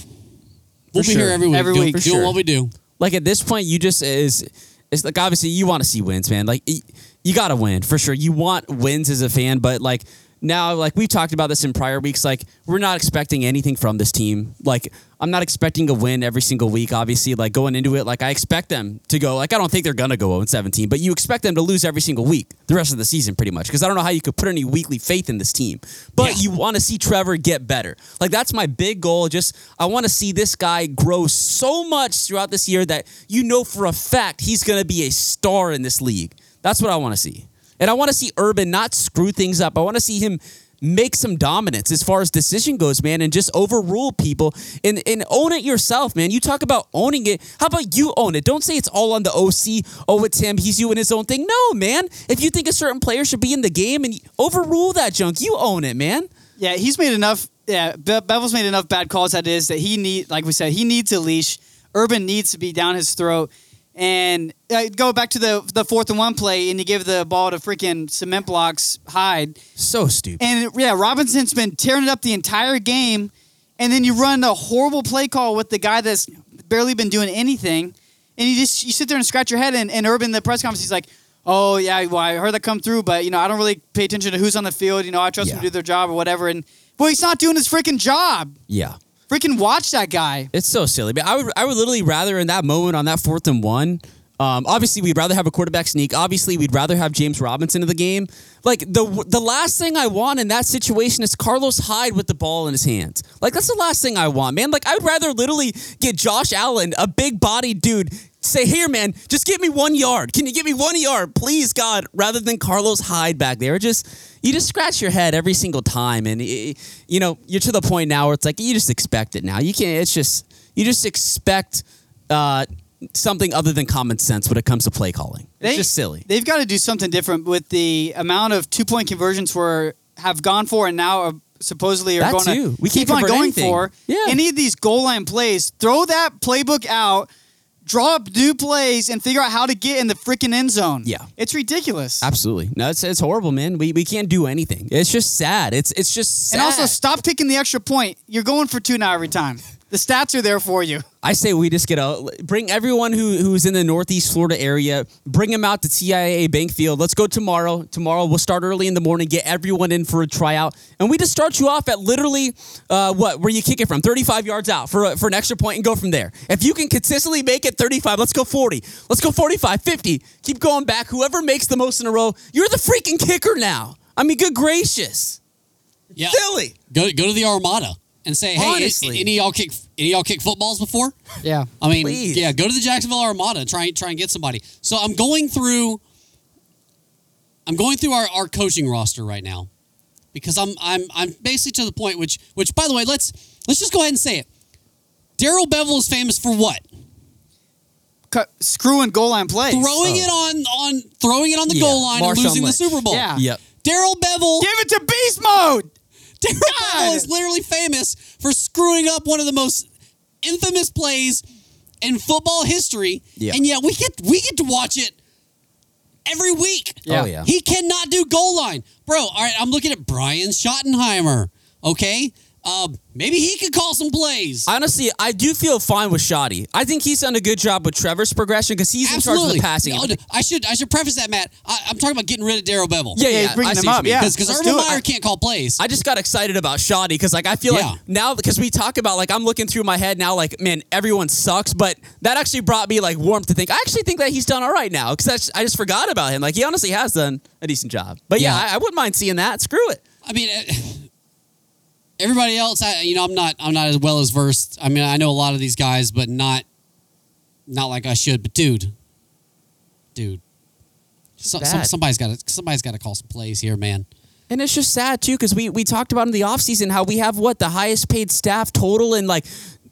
We'll For be here sure. every week, Every doing, week, for doing sure. what we do. Like at this point, you just is. It's like obviously you want to see wins, man. Like y- you got to win for sure. You want wins as a fan, but like now, like we've talked about this in prior weeks. Like we're not expecting anything from this team. Like I'm not expecting a win every single week. Obviously, like going into it, like I expect them to go. Like I don't think they're gonna go 0 17, but you expect them to lose every single week the rest of the season, pretty much. Because I don't know how you could put any weekly faith in this team. But Yeah. you want to see Trevor get better. Like that's my big goal. Just I want to see this guy grow so much throughout this year that you know for a fact he's gonna be a star in this league. That's what I want to see. And I want to see Urban not screw things up. I want to see him make some dominance as far as decision goes, man, and just overrule people and, and own it yourself, man. You talk about owning it. How about you own it? Don't say it's all on the OC. Oh, it's him. He's doing his own thing. No, man. If you think a certain player should be in the game and overrule that junk, you own it, man. Yeah, he's made enough. Yeah, Be- Bevell's made enough bad calls. That is that he need, like we said, he needs a leash. Urban needs to be down his throat. And uh, go back to the the fourth and one play, and you give the ball to freaking cement blocks Hyde. So stupid. And yeah, Robinson's been tearing it up the entire game, and then you run a horrible play call with the guy that's barely been doing anything, and you just you sit there and scratch your head. And, and Urban, the press conference, he's like, "Oh yeah, well I heard that come through, but you know I don't really pay attention to who's on the field. You know I trust them to do their job or whatever." And well, he's not doing his freaking job. Yeah. Freaking watch that guy. It's so silly. But I would I would literally rather in that moment on that fourth and one. Um, obviously, we'd rather have a quarterback sneak. Obviously, we'd rather have James Robinson in the game. Like the the last thing I want in that situation is Carlos Hyde with the ball in his hands. Like that's the last thing I want, man. Like I would rather literally get Josh Allen, a big body dude, say, "Here, man, just give me one yard. Can you give me one yard, please, God?" Rather than Carlos Hyde back there. Just you just scratch your head every single time, and it, you know you're to the point now where it's like you just expect it now. You can't. It's just you just expect uh, something other than common sense when it comes to play calling. It's just silly. They've got to do something different with the amount of two point conversions we're have gone for and now are supposedly are That going too. to We keep on going anything. for. Yeah. Any of these goal line plays, throw that playbook out, draw up new plays, and figure out how to get in the freaking end zone. Yeah. it's ridiculous. Absolutely. No, it's, it's horrible, man. We, we can't do anything. It's just sad. It's it's just sad. And also, stop kicking the extra point. You're going for two now every time. The stats are there for you. I say we just get a bring everyone who who's in the Northeast Florida area, bring them out to TIAA Bank Field. Let's go tomorrow. Tomorrow we'll start early in the morning, get everyone in for a tryout, and we just start you off at literally uh, what where you kick it from 35 yards out for a, for an extra point and go from there. If you can consistently make it 35, let's go 40. Let's go 45, 50. Keep going back. Whoever makes the most in a row, you're the freaking kicker now. I mean, good gracious, Yeah. silly. Go go to the Armada and say, hey, Honestly. any y'all kick any y'all kick footballs before? Yeah. I mean, Please. yeah, go to the Jacksonville Armada and try try and get somebody. So I'm going through I'm going through our, our coaching roster right now because I'm I'm I'm basically to the point which which by the way, let's let's just go ahead and say it. Darrell Bevell is famous for what? Cut, screwing goal line plays. Throwing oh. it on on throwing it on the Yeah, goal line and Marshawn losing the Super Bowl. Yeah. Yep. Darrell Bevell Give it to beast mode. Darrell God. Is literally famous for screwing up one of the most infamous plays in football history, Yeah. and yet we get we get to watch it every week. Yeah. Oh yeah. He cannot do goal line, bro. All right, I'm looking at Brian Schottenheimer. Okay, uh, maybe he could call some plays. Honestly, I do feel fine with Shoddy. I think he's done a good job with Trevor's progression because he's in charge of the passing. No, I should I should preface that, Matt. I, I'm talking about getting rid of Darrell Bevell. yeah, Yeah, yeah, bringing I see them what you up, mean. yeah. because Let's Urban do it. Meyer can't call plays. I just got excited about Shoddy because like I feel Yeah. like now because we talk about like I'm looking through my head now like man everyone sucks but that actually brought me like warmth to think I actually think that he's done all right now because I just forgot about him like he honestly has done a decent job but yeah, Yeah. I, I wouldn't mind seeing that screw it I mean, eh, everybody else, I, you know, I'm not, I'm not as well as versed. I mean, I know a lot of these guys, but not, not like I should. But dude, dude, so, some, somebody's got to, somebody's got to call some plays here, man. and it's just sad too because we we talked about in the offseason how we have what the highest paid staff total and like.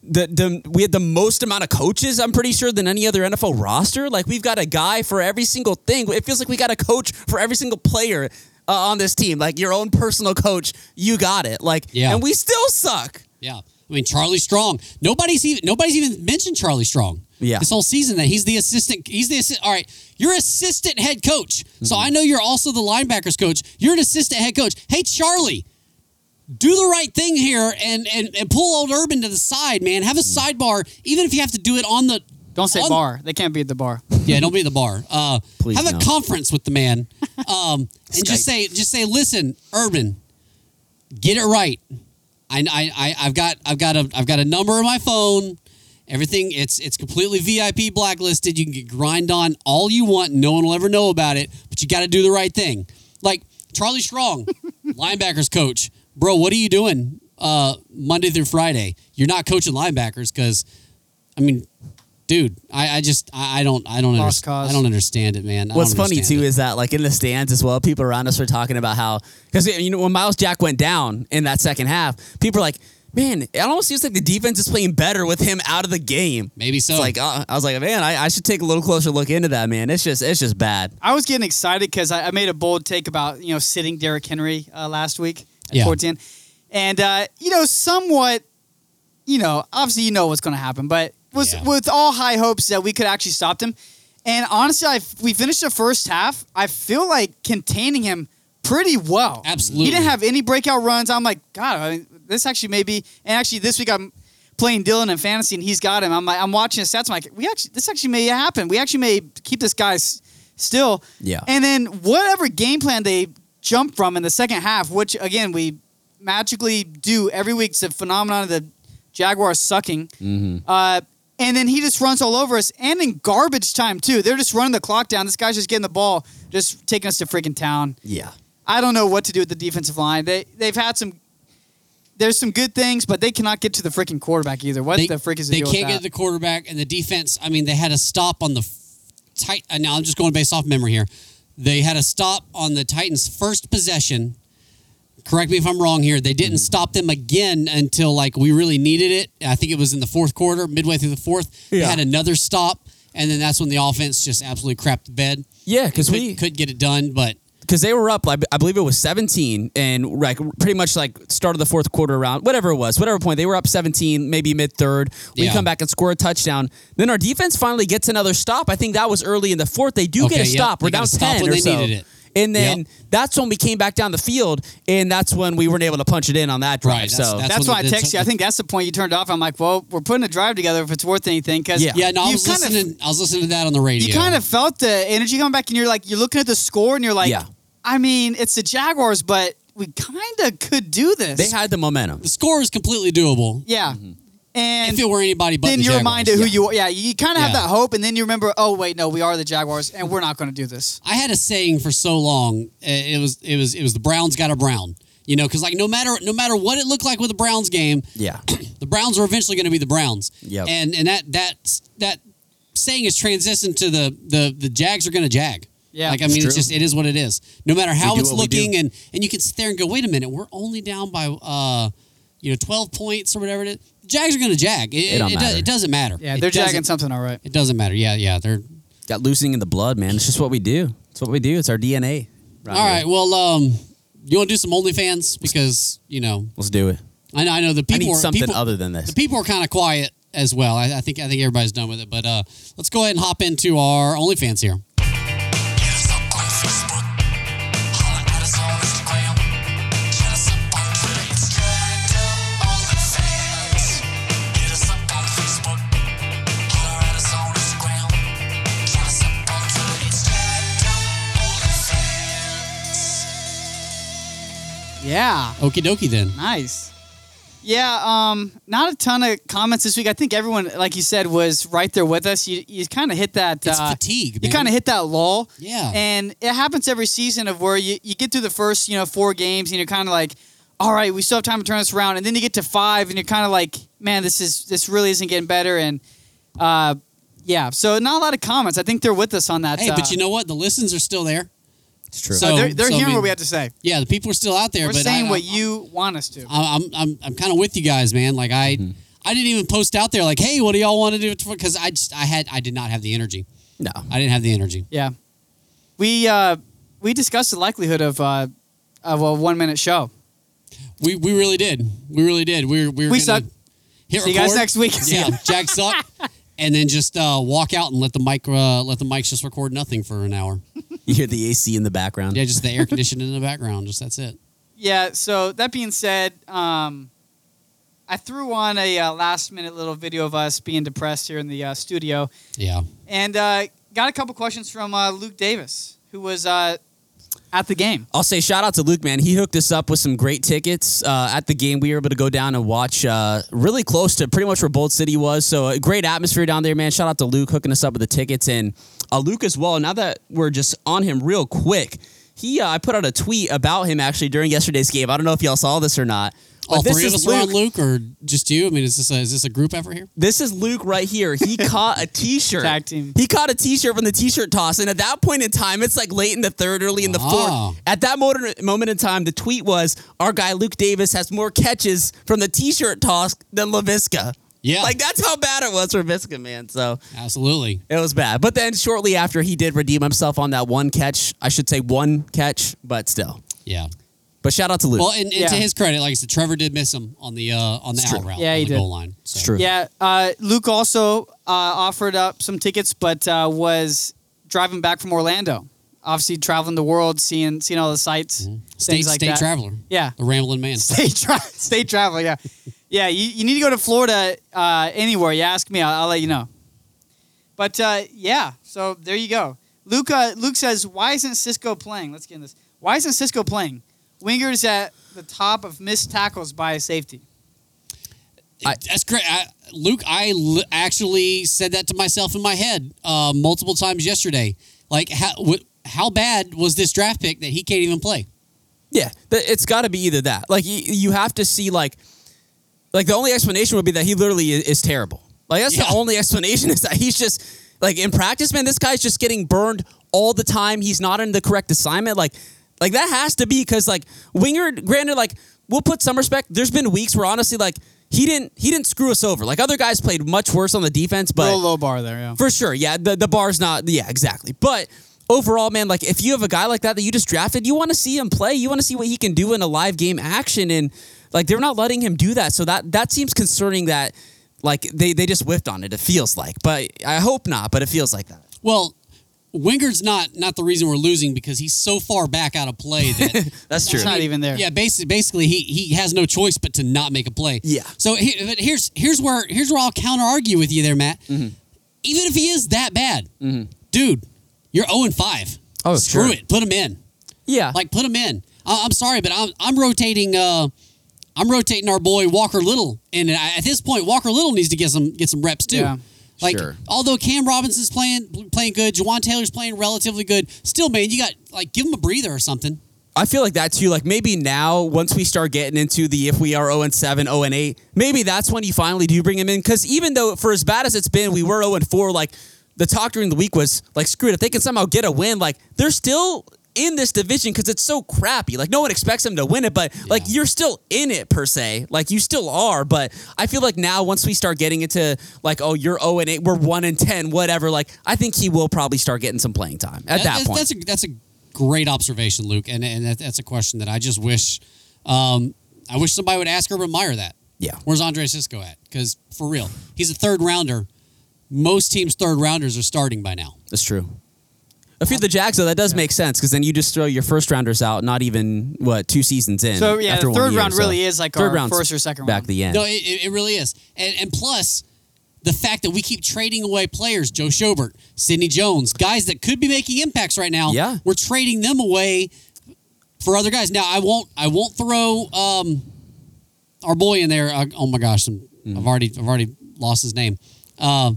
The, the we had the most amount of coaches I'm pretty sure than any other NFL roster. Like we've got a guy for every single thing. It feels like we got a coach for every single player uh, on this team. Like your own personal coach, you got it. Like Yeah. and we still suck. Yeah, I mean Charlie Strong. Nobody's even, nobody's even mentioned Charlie Strong. Yeah. this whole season that he's the assistant. He's the assi- all right. You're assistant head coach, so I know you're also the linebackers coach. You're an assistant head coach. Hey, Charlie. do the right thing here and, and, and pull old Urban to the side, man. Have a sidebar, even if you have to do it on the. Don't say on- bar. They can't be at the bar. Yeah, don't be at the bar. Uh, Please have a conference with the man, um, and just say, just say, listen, Urban, get it right. I, I, I, I've got, I've got a, I've got a number on my phone. Everything, it's, it's completely VIP blacklisted. You can get grind on all you want. No one will ever know about it, but you got to do the right thing. Like Charlie Strong, linebackers coach, bro. What are you doing uh, Monday through Friday? You're not coaching linebackers because, I mean, dude, I, I just, I, I don't, I don't, Lost underst- I don't understand it, man. I What's funny too it. is that like in the stands as well, people around us are talking about how because you know when Myles Jack went down in that second half, people are like, "Man, it almost seems like the defense is playing better with him out of the game." maybe so. It's like uh, I was like, man, I, I should take a little closer look into that, man. It's just it's just bad. I was getting excited because I, I made a bold take about you know sitting Derrick Henry uh, last week at Yeah. 14, and uh, you know somewhat, you know obviously you know what's going to happen, but was Yeah. with all high hopes that we could actually stop him. And honestly, I we finished the first half. I feel like containing him pretty well. Absolutely. he didn't have any breakout runs. I'm like, God, I mean, this actually may be. And actually, this week I'm playing Dylan in fantasy, and he's got him. I'm like, I'm watching his stats. I'm like, we actually, this actually may happen. We actually may keep this guy s- still. Yeah. And then whatever game plan they jump from in the second half, which again we magically do every week, it's a phenomenon of the Jaguars sucking. Uh, and then he just runs all over us, and in garbage time too. They're just running the clock down. This guy's just getting the ball, just taking us to freaking town. Yeah. I don't know what to do with the defensive line. They they've had some. There's some good things, but they cannot get to the freaking quarterback either. What they, the frick is the they deal can't with get the quarterback and the defense. I mean, they had a stop on the tight. uh, Now I'm just going based off memory here. They had a stop on the Titans' first possession. Correct me if I'm wrong here. They didn't mm. stop them again until like we really needed it. I think it was in the fourth quarter, midway through the fourth. They had another stop, and then that's when the offense just absolutely crapped the bed. Yeah, because we could get it done, but because they were up, I, I believe it was 17, and like pretty much like start of the fourth quarter around whatever it was, whatever point they were up 17, maybe mid third. We Yeah. come back and score a touchdown. Then our defense finally gets another stop. I think that was early in the fourth. They do Okay, get a yep. stop. We're down a stop 10 when or so. Needed it. And then Yep. that's when we came back down the field, and that's when we weren't able to punch it in on that drive. Right, that's- so that's- That's why I the- text you. I think that's the point you turned off. I'm like, well, we're putting a drive together if it's worth anything. Because Yeah. yeah, no, I was kind of listening. I was listening to that on the radio. you kind of felt the energy coming back, and you're like, you're looking at the score, and you're like, Yeah. I mean, it's the Jaguars, but we kind of could do this. they had the momentum. the score is completely doable. yeah, mm-hmm. And If it were anybody but then the you're Jaguars. reminded who you are. Yeah, you kind of have Yeah. that hope, and then you remember, oh wait, no, we are the Jaguars, and we're not going to do this. I had a saying for so long. uh, It was it was it was the Browns got a Brown. You know, because like no matter no matter what it looked like with the Browns game, Yeah. the Browns are eventually going to be the Browns. Yep. And and that that that saying is transitioned to the the the Jags are going to jag. Yeah. Like I mean, It's it's, true. just it is what it is. No matter how do it's what we do. looking, and and you can sit there and go, wait a minute, we're only down by uh, you know, twelve points or whatever it is. The Jags are going to jag. It, It don't it, does, matter. it doesn't matter. Yeah, they're doesn't- jagging something, all right. It doesn't matter. Yeah, yeah. They're Got loosening in the blood, man. It's just what we do. It's what we do. It's our DNA. all right. Well, um, you want to do some OnlyFans because you know Let's do it. I know I know the I people need are, something people, other than this. The people are kind of quiet as well. I, I think I think everybody's done with it. But uh, let's go ahead and hop into our OnlyFans here. Yeah. Okie dokie then. Nice. Yeah, um, not a ton of comments this week. I think everyone, like you said, was right there with us. You you kind of hit that. It's uh, fatigue, You man. kind of hit that lull. Yeah. And it happens every season of where you, you get through the first, you know, four games and you're kind of like, all right, we still have time to turn this around. And then you get to five and you're kind of like, man, this is this really isn't getting better. And uh, yeah, so not a lot of comments. I think they're with us on that. Hey, uh, but you know what? The listens are still there. It's true. So- they're, they're so, I hearing mean, what we have to say. Yeah, the people are still out there. We're but saying I, what I, you want us to. I'm I'm I'm kind of with you guys, man. Like I Mm-hmm. I didn't even post out there like, hey, what do y'all want to do? Because I just I had I did not have the energy. no. I didn't have the energy. Yeah, we uh, we discussed the likelihood of uh, of a one minute show. We we really did. We really did. We were, we were We gonna suck. Hit See you guys next week. Yeah, Jack suck. And then just uh, walk out and let the mic uh, let the mics just record nothing for an hour. You hear the AC in the background. Yeah, just the air conditioning in the background. Just that's it. Yeah. So that being said, um, I threw on a uh, last minute little video of us being depressed here in the uh, studio, Yeah. and uh, got a couple questions from uh, Luke Davis, who was uh, at the game. I'll say shout out to Luke, man. He hooked us up with some great tickets uh, at the game. We were able to go down and watch uh, really close to pretty much where Bold City was. So a great atmosphere down there, man. Shout out to Luke hooking us up with the tickets and uh, Luke as well. Now that we're just on him real quick, he uh, I put out a tweet about him actually during yesterday's game. I don't know if y'all saw this or not. But All this three of is us were on Luke, or just you? I mean, is this a, is this a group effort here? This is Luke right here. He caught a T-shirt. Tag team. He caught a T-shirt from the T-shirt toss, and at that point in time, it's like late in the third, early in the Ah. fourth. At that moment, moment in time, the tweet was, "Our guy Luke Davis has more catches from the T-shirt toss than Laviska." Yeah. like that's how bad it was for Viska, man. So Absolutely. it was bad. But then shortly after, he did redeem himself on that one catch. I should say one catch, but still. Yeah. But shout out to Luke. Well, and, and Yeah. to his credit, like I said, Trevor did miss him on the uh, on the true. out route, Yeah, on he the did. goal line. So. it's true. Yeah, uh, Luke also uh, offered up some tickets, but uh, was driving back from Orlando. Obviously, traveling the world, seeing seeing all the sights, State like state that. traveler. Yeah, The rambling man. state tra- state travel. Yeah, yeah. You, you need to go to Florida uh, anywhere. You ask me, I'll, I'll let you know. But uh, yeah, so there you go. Luke uh, Luke says, "Why isn't Cisco playing?" Let's get in this. Why isn't Cisco playing? Wingard's at the top of missed tackles by a safety. I- That's great. I, Luke, I actually said that to myself in my head uh, multiple times yesterday. Like, how, what, how bad was this draft pick that he can't even play? Yeah, it's got to be either that. Like you, you have to see like, like the only explanation would be that he literally is, is terrible. Like that's Yeah. the only explanation is that he's just like in practice, man. This guy's just getting burned all the time. He's not in the correct assignment. Like Like that has to be because like Wingard, granted, like we'll put some respect. There's been weeks where honestly, like he didn't he didn't screw us over. Like other guys played much worse on the defense, but Real low bar there. Yeah. for sure, yeah, the the bar's not yeah exactly, but. Overall, man, like if you have a guy like that that you just drafted, you want to see him play. You want to see what he can do in a live game action, and like they're not letting him do that. So that that seems concerning. That like they they just whiffed on it. It feels like, but I hope not. But it feels like that. Well, Wingard's not not the reason we're losing because he's so far back out of play that That's true. It's not even there. Yeah, basically, basically he he has no choice but to not make a play. Yeah. So he, but here's here's where here's where I'll counter argue with you there, Matt. Mm-hmm. Even if he is that bad, dude, you're zero and five. Oh, screw sure. it, put him in. Yeah, Like put him in. I, I'm sorry, but I'm I'm rotating. Uh, I'm rotating our boy Walker Little, and at this point, Walker Little needs to get some get some reps too. Yeah. Like, Sure. although Cam Robinson's playing playing good, Jawaan Taylor's playing relatively good. Still, man, you got like give him a breather or something. I feel like that too. Like maybe now, once we start getting into the if we are 0 and 7, 0 and 8, maybe that's when you finally do bring him in. Because even though for as bad as it's been, we were 0 and 4, like the talk during the week was like, screw it. If they can somehow get a win, like they're still in this division because it's so crappy. Like no one expects them to win it, but like you're still in it per se. Like you still are. But I feel like now once we start getting into like, oh, you're 0 and 8, we're 1 and 10, whatever. Like I think he will probably start getting some playing time at that, that's, point. That's a that's a great observation, Luke, and and that, that's a question that I just wish, um, I wish somebody would ask Urban Meyer that. Yeah. Where's Andre Cisco at? Because for real, he's a third rounder. Most teams' third rounders are starting by now. That's true. If you're the Jags, though, that does make sense because then you just throw your first rounders out, not even what two seasons in. So yeah, after the one third year, round so. really is like third our first or second back round. the end. No, it, it it really is, and and plus. The fact that we keep trading away players, Joe Schobert, Sidney Jones, guys that could be making impacts right now, Yeah. we're trading them away for other guys. Now, I won't, I won't throw um, our boy in there. Uh, oh my gosh, I'm, Mm. I've already, I've already lost his name. Uh,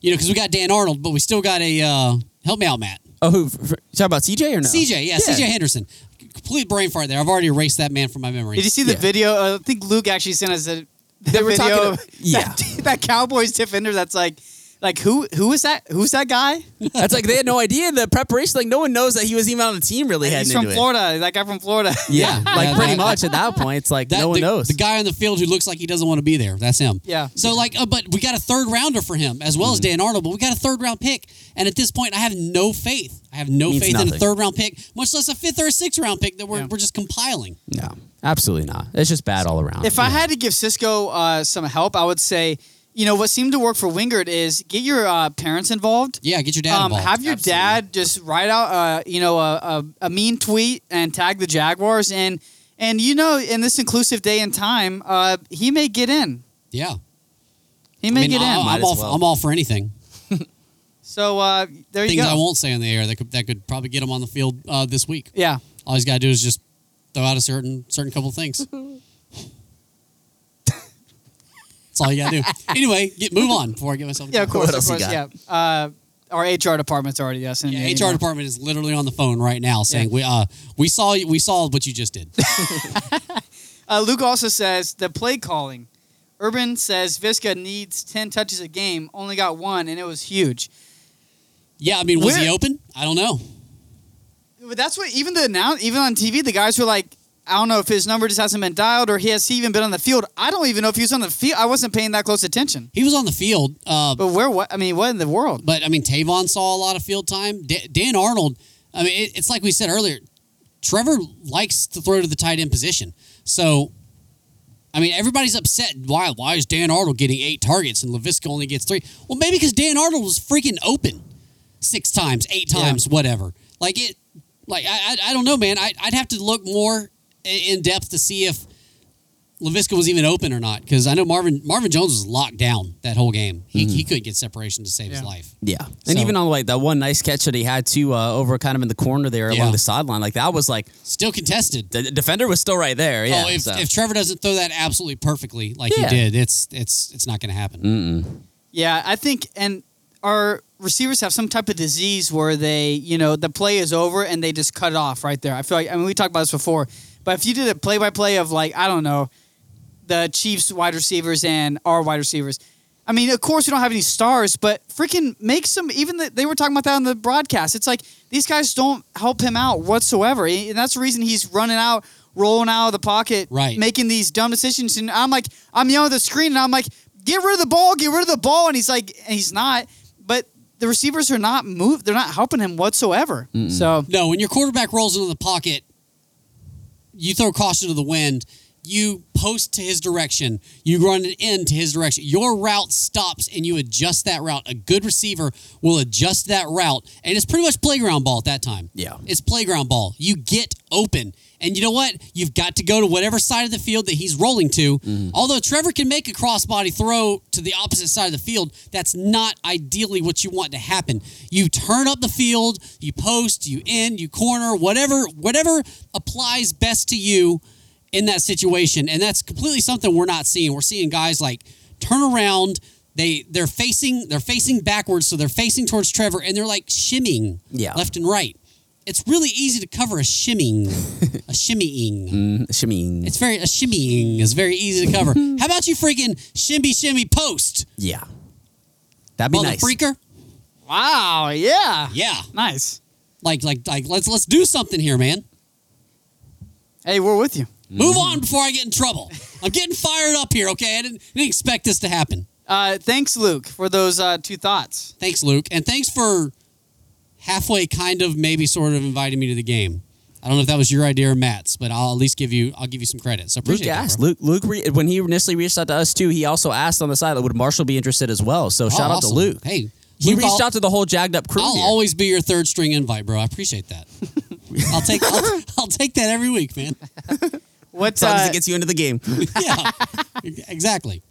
you know, because we got Dan Arnold, but we still got a uh, help me out, Matt. Oh, who? f- f- you talking about CJ or no? CJ, yeah, CJ Henderson. Complete brain fart there. I've already erased that man from my memory. Did you see the Yeah. video? Uh, I think Luke actually sent us a the They were video. talking- of yeah. that, that Cowboys defender. That's like, like who who is that? Who's that guy? That's like they had no idea the preparation. Like no one knows that he was even on the team. Really He's from into it. Florida. That guy from Florida. Yeah, Yeah. like Yeah, pretty that- much at that point, it's like That- no one the, knows. The guy on the field who looks like he doesn't want to be there. That's him. Yeah. So like, uh, but we got a third rounder for him as well Mm-hmm. as Dan Arnold. But we got a third round pick, and at this point, I have no faith. I have no Means faith in a third round pick, much less a fifth or a sixth round pick that we're, Yeah. we're just compiling. no, absolutely not. It's just bad all around. If I had to give Cisco uh, some help, I would say, you know, what seemed to work for Wingard is get your uh, parents involved. Yeah, get your dad Um, involved. have your Absolutely. dad just write out, uh, you know, a, a, a mean tweet and tag the Jaguars, and and you know, in this inclusive day and time, uh, he may get in. Yeah. He may I mean, get I, in. Might am all. well. I'm all for anything. So uh, there you go. Things. I won't say on the air that could that could probably get him on the field uh, this week. Yeah. All he's got to do is just throw out a certain certain couple things. That's all you got to do. Anyway, get, move on before I get myself. in Yeah, of trouble. course, else of you course, got? yeah. Uh, our HR department's already yes. Yeah, HR department is literally on the phone right now saying we uh we saw we saw what you just did. Uh, Luke also says the play calling. Urban says Viska needs ten touches a game, only got one, and it was huge. yeah, I mean, was he open? I don't know. But that's what even the now even on TV, the guys were like, I don't know if his number just hasn't been dialed or he has he even been on the field. I don't even know if he was on the field. I wasn't paying that close attention. He was on the field, uh, But where? What? I mean, what in the world? but I mean, Tavon saw a lot of field time. Da- Dan Arnold, I mean, it, it's like we said earlier. Trevor likes to throw to the tight end position, so. I mean, everybody's upset. Why? Why is Dan Arnold getting eight targets and Laviska only gets three? Well, maybe because Dan Arnold was freaking open six times, eight times, whatever. Like it, like I, I, I don't know, man. I, I'd have to look more in depth to see if Laviska was even open or not. Because I know Marvin Marvin Jones was locked down that whole game. He, he couldn't get separation to save his life. Yeah, and So- even on like that one nice catch that he had too uh, over kind of in the corner there Yeah. along the sideline, like that was like Still contested. the defender was still right there. Yeah, oh, if, so. if Trevor doesn't throw that absolutely perfectly like Yeah. he did, it's it's it's not going to happen. Yeah, I think and our receivers have some type of disease where they, you know, the play is over and they just cut it off right there. I feel like I mean we talked about this before, but if you did a play by play of like I don't know, the Chiefs wide receivers and our wide receivers, I mean, of course we don't have any stars, but freaking make some. Even the, they were talking about that on the broadcast. It's like these guys don't help him out whatsoever, and that's the reason he's running out, rolling out of the pocket, Right. making these dumb decisions. And I'm like, I'm yelling at the screen, and I'm like, get rid of the ball, get rid of the ball, and he's like, and he's not. But the receivers are not move. They're not helping him whatsoever. So No, when your quarterback rolls into the pocket, you throw caution to the wind. You post to his direction. You run it into his direction. Your route stops and you adjust that route. A good receiver will adjust that route. And it's pretty much playground ball at that time. Yeah. It's playground ball. You get open. And you know what? You've got to go to whatever side of the field that he's rolling to. Mm-hmm. Although Trevor can make a crossbody throw to the opposite side of the field, that's not ideally what you want to happen. You turn up the field, you post, you end, you corner, whatever whatever applies best to you in that situation. And that's completely something we're not seeing. We're seeing guys like turn around, they they're facing they're facing backwards, so they're facing towards Trevor and they're like shimmying Yeah. left and right. It's really easy to cover a shimmying, a shimmying. Mm, Shimmy. It's very a shimmying is very easy to cover. How about you freaking shimmy shimmy post, yeah. That'd be mother nice. freaker? wow, yeah, Yeah, nice. like like like let's let's do something here, man. Hey, we're with you. Move on before I get in trouble. I'm getting fired up here. Okay, I didn't, didn't expect this to happen. Uh, thanks, Luke, for those uh, two thoughts. Thanks, Luke, and thanks for halfway, kind of, maybe, sort of inviting me to the game. I don't know if that was your idea or Matt's, but I'll at least give you I'll give you some credit. So Luke appreciate that. asked. bro. Luke, Luke, re- when he initially reached out to us too, he also asked on the side, would Marshall be interested as well? So Oh, shout out to awesome. Luke. Hey, He Luke, reached I'll- out to the whole jagged up crew. I'll here. always be your third string invite, bro. I appreciate that. I'll take I'll, I'll take that every week, man. What, as long as uh, it gets you into the game. Yeah, exactly.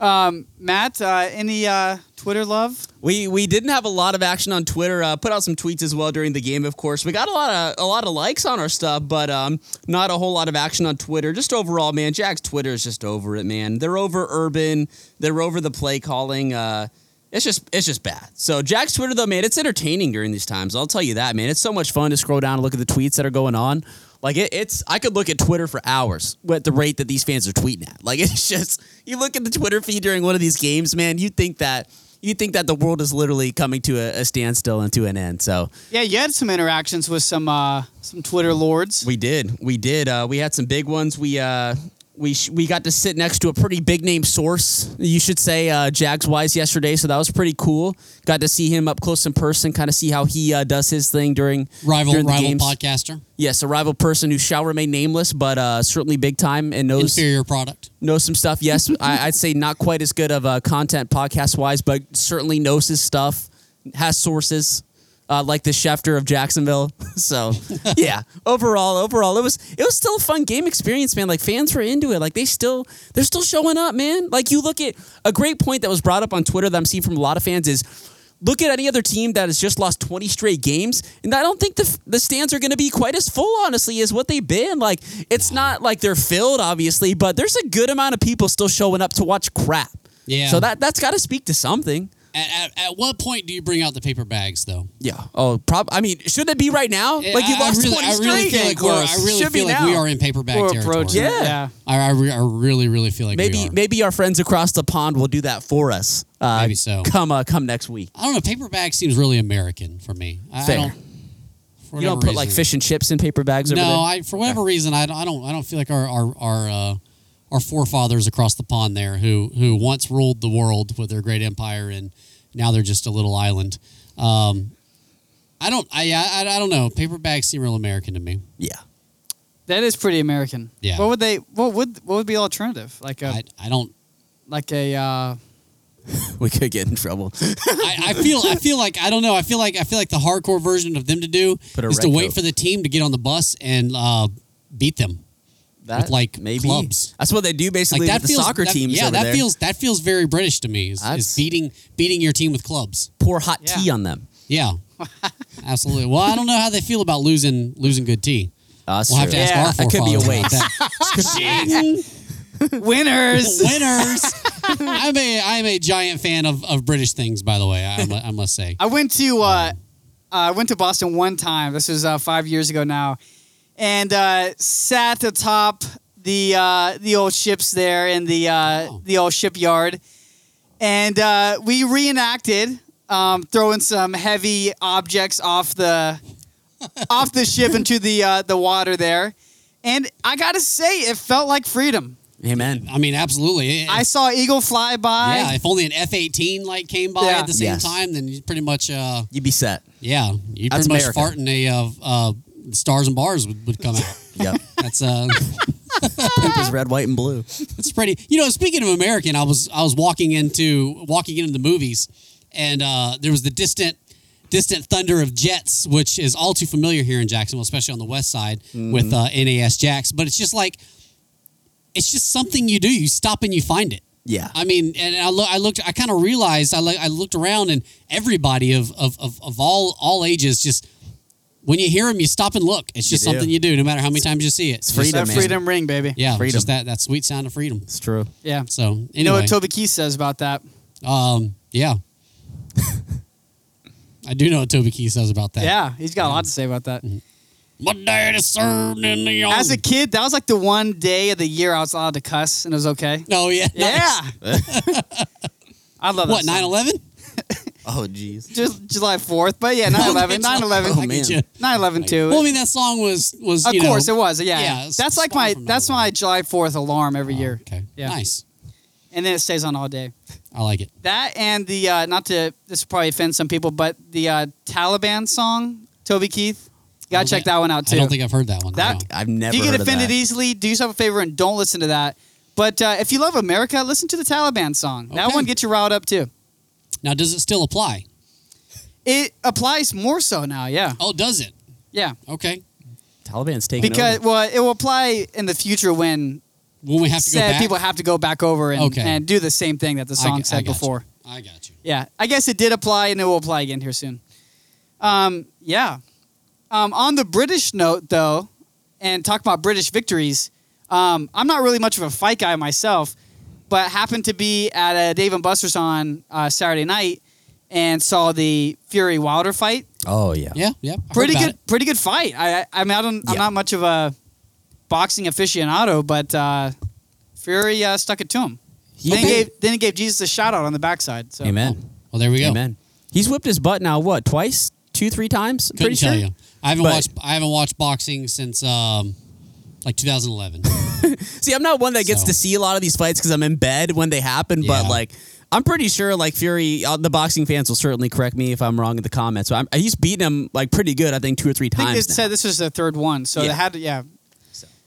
Matt? Uh, any uh, Twitter love? We we didn't have a lot of action on Twitter. Uh, put out some tweets as well during the game. Of course, we got a lot of a lot of likes on our stuff, but um, not a whole lot of action on Twitter. Just overall, man, Jack's Twitter is just over it, man. They're over urban. They're over the play calling. Uh, it's just it's just bad. So Jack's Twitter though, man, it's entertaining during these times. I'll tell you that, man. It's so much fun to scroll down and look at the tweets that are going on. Like it, it's, I could look at Twitter for hours at the rate that these fans are tweeting at. Like it's just, you look at the Twitter feed during one of these games, man. You think that you think that the world is literally coming to a, a standstill and to an end. So Yeah, you had some interactions with some uh, some Twitter lords. we did, we did. Uh, we had some big ones. We uh, we sh- we got to sit next to a pretty big name source, you should say, uh, Jags wise yesterday. So that was pretty cool. Got to see him up close in person, kind of see how he uh, does his thing during Rival during the rival games. podcaster, Yes, a rival person who shall remain nameless, but uh, certainly big time and knows inferior product. knows some stuff. Yes, I, I'd say not quite as good of a content podcast wise, but certainly knows his stuff, has sources. Uh, like the Schefter of Jacksonville, so yeah. Overall, overall, it was it was still a fun game experience, man. Like fans were into it. Like they still they're still showing up, man. Like you look at a great point that was brought up on Twitter that I'm seeing from a lot of fans is look at any other team that has just lost 20 straight games and i don't think the, the stands are going to be quite as full honestly as what they've been like it's not like they're filled obviously but there's a good amount of people still showing up to watch crap Yeah. so that that's got to speak to something At, at, at what point do you bring out the paper bags, though? yeah oh prob i mean should it be right now like you I, lost I really, 20 I really straight feel like we're, I really Should feel like now. we are in paper bag We're territory. approaching. Yeah. yeah. I, I, re- I really, really feel like we maybe are. maybe our friends across the pond will do that for us uh, Maybe so. come uh, come next week I don't know. Paper bag seems really American for me. I, I Fair. don't. For you don't put like fish and chips in paper bags over No, there I for whatever reason I don't, I don't I don't feel like our our our uh, our forefathers across the pond there who who once ruled the world with their great empire and now they're just a little island. Um, I don't I, I I don't know. Paper bags seem real American to me. yeah That is pretty American. Yeah. What would they? What would what would be alternative? Like a I, I don't. like a uh, we could get in trouble I, I feel I feel like I don't know. I feel like I feel like the hardcore version of them to do is to wait coat. for the team to get on the bus and uh, beat them. That like, maybe clubs. that's what they do Like basically that with the feels soccer that- teams Yeah, over that there. feels that feels very British to me. Is, is beating beating your team with clubs. pour hot Yeah. tea on them. Yeah, absolutely. Well, I don't know how they feel about losing losing good tea. Uh, We'll have to true. ask Yeah. our That could be a waste. that. winners. Winners. I'm a I'm a giant fan of, of British things. By the way, I, I must say. I went to uh, I went to Boston one time. This was uh, five years ago now, and uh, sat atop the uh, the old ships there in the uh, Oh. the old shipyard. and uh, we reenacted um, throwing some heavy objects off the off the ship into the uh, the water there, and I gotta say, it felt like freedom. Amen. I mean, absolutely. I saw eagle fly by. yeah, if only an F eighteen like came by Yeah. at the same Yes. time, then you pretty much, uh, You'd be set. yeah, you That's pretty much America. fart in a uh, uh, stars and bars would, would come out. Yep. That's uh, Poop is red, white, and blue. It's pretty. You know, speaking of American, I was I was walking into walking into the movies, and uh, there was the distant distant thunder of jets, which is all too familiar here in Jacksonville, especially on the west side with uh, NAS Jax. But it's just like it's just something you do. You stop and you find it. Yeah. I mean, and I, look, I looked, I kind of realized, I, like, I looked around, and everybody of, of, of, of all all ages just. When you hear them, you stop and look. It's just You do. something you do, no matter how many times you see it. It's freedom, that man. freedom ring, baby. Yeah, Freedom. just that that sweet sound of freedom. It's true. Yeah. So anyway, You know what Toby Keith says about that? Um, yeah. I do know what Toby Keith says about that. Yeah, he's got a lot to say about that. My daddy served in the army. As a kid, that was like the one day of the year I was allowed to cuss, and it was okay. Oh yeah. Yeah. I love that. What, song. 9 11? Oh, jeez. Just July 4th, but yeah, 9 11. 9 11. Oh, man. 9 11 too. Well, I mean, that song was, was of you course know, it was. Yeah. yeah, yeah. That's like my that's my July 4th alarm every year. Okay. Yeah. Nice. And then it stays on all day. I like it. That and the uh, not to this will probably offend some people, but the uh, Taliban song, Toby Keith. You gotta check that one out too. I don't think I've heard that one. That- no. I've never if you get offended that. easily, do yourself a favor and don't listen to that. But uh, if you love America, listen to the Taliban song. That one gets you riled up too. Now, does it still apply? It applies more so now, yeah, Oh, does it? yeah. Okay. Taliban's taking Because over. well, it will apply in the future when When we have to go back? people have to go back over and, Okay. and do the same thing that the song g- I said got you. before. I got you. Yeah, I guess it did apply, and it will apply again here soon. Um, yeah. Um, on the British note, though, and talk about British victories, um, I'm not really much of a fight guy myself, but happened to be at a Dave and Buster's on uh, Saturday night and saw the Fury Wilder fight. Oh, yeah. Yeah, yeah. I Pretty good, it. pretty good fight. I, I, I mean, I don't, I'm Yeah. not much of a boxing aficionado, but uh, Fury uh, stuck it to him. Then, he Okay. gave, then he gave Jesus a shout out on the backside. So. Amen. Well, there we go. Amen. He's whipped his butt now, what, twice? Two, three times? Couldn't Pretty tell sure? you. I haven't But- watched. I haven't watched boxing since um, like 2011. See, I'm not one that gets So- to see a lot of these fights because I'm in bed when they happen, but like, I'm pretty sure like Fury, uh, the boxing fans will certainly correct me if I'm wrong in the comments. But I'm, he's beaten him like pretty good, I think, two or three I think times. it now. said this was the third one, so Yeah. they had to, yeah.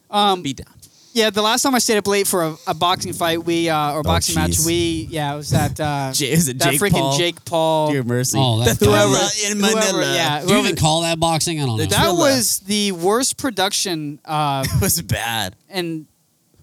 Um, Beat down. Yeah, the last time I stayed up late for a, a boxing fight, we uh, or boxing match, jeez. we yeah, it was that uh, J- is it that Jake freaking Paul? Jake Paul. Dear mercy. Oh, that's Whoever, in whoever, Manila. yeah, Do you whoever- even call that boxing? I don't know. That Thriller. was the worst production, uh, It was bad. and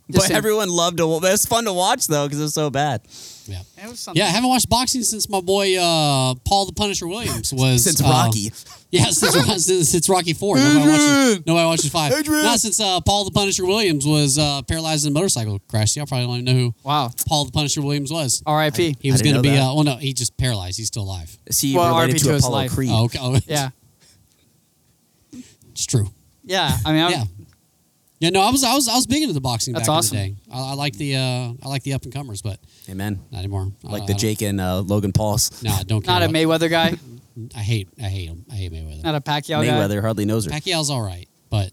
But just everyone loved it. It was fun to watch though because it was so bad. yeah. it was something. Yeah, I haven't watched boxing since my boy uh, Paul the Punisher Williams was Since uh, Rocky. Yeah, since, since, since Rocky Four. Nobody watches, nobody watches five. Adrian. Not since uh, Paul the Punisher Williams was uh, paralyzed in a motorcycle crash. Y'all probably don't even know who Wow. Paul the Punisher Williams was. R.I.P. He was going to be. that. Uh, well, no, he just paralyzed. He's still alive. See, he Well, related RP to to his Apollo life. Creed? Oh, okay. Oh, Yeah, it's true. yeah. I mean, I'm, Yeah. Yeah, no, I was, I was, I was big into the boxing That's back awesome. in the day. I, I like the, uh, I like the up and comers, but Amen. not anymore. I Like don't- the I don't- Jake and uh, Logan Pauls. No, I don't. Care not a about- Mayweather guy, I hate, I hate him. I hate Mayweather. not a Pacquiao guy. Mayweather hardly knows her. Pacquiao's all right, but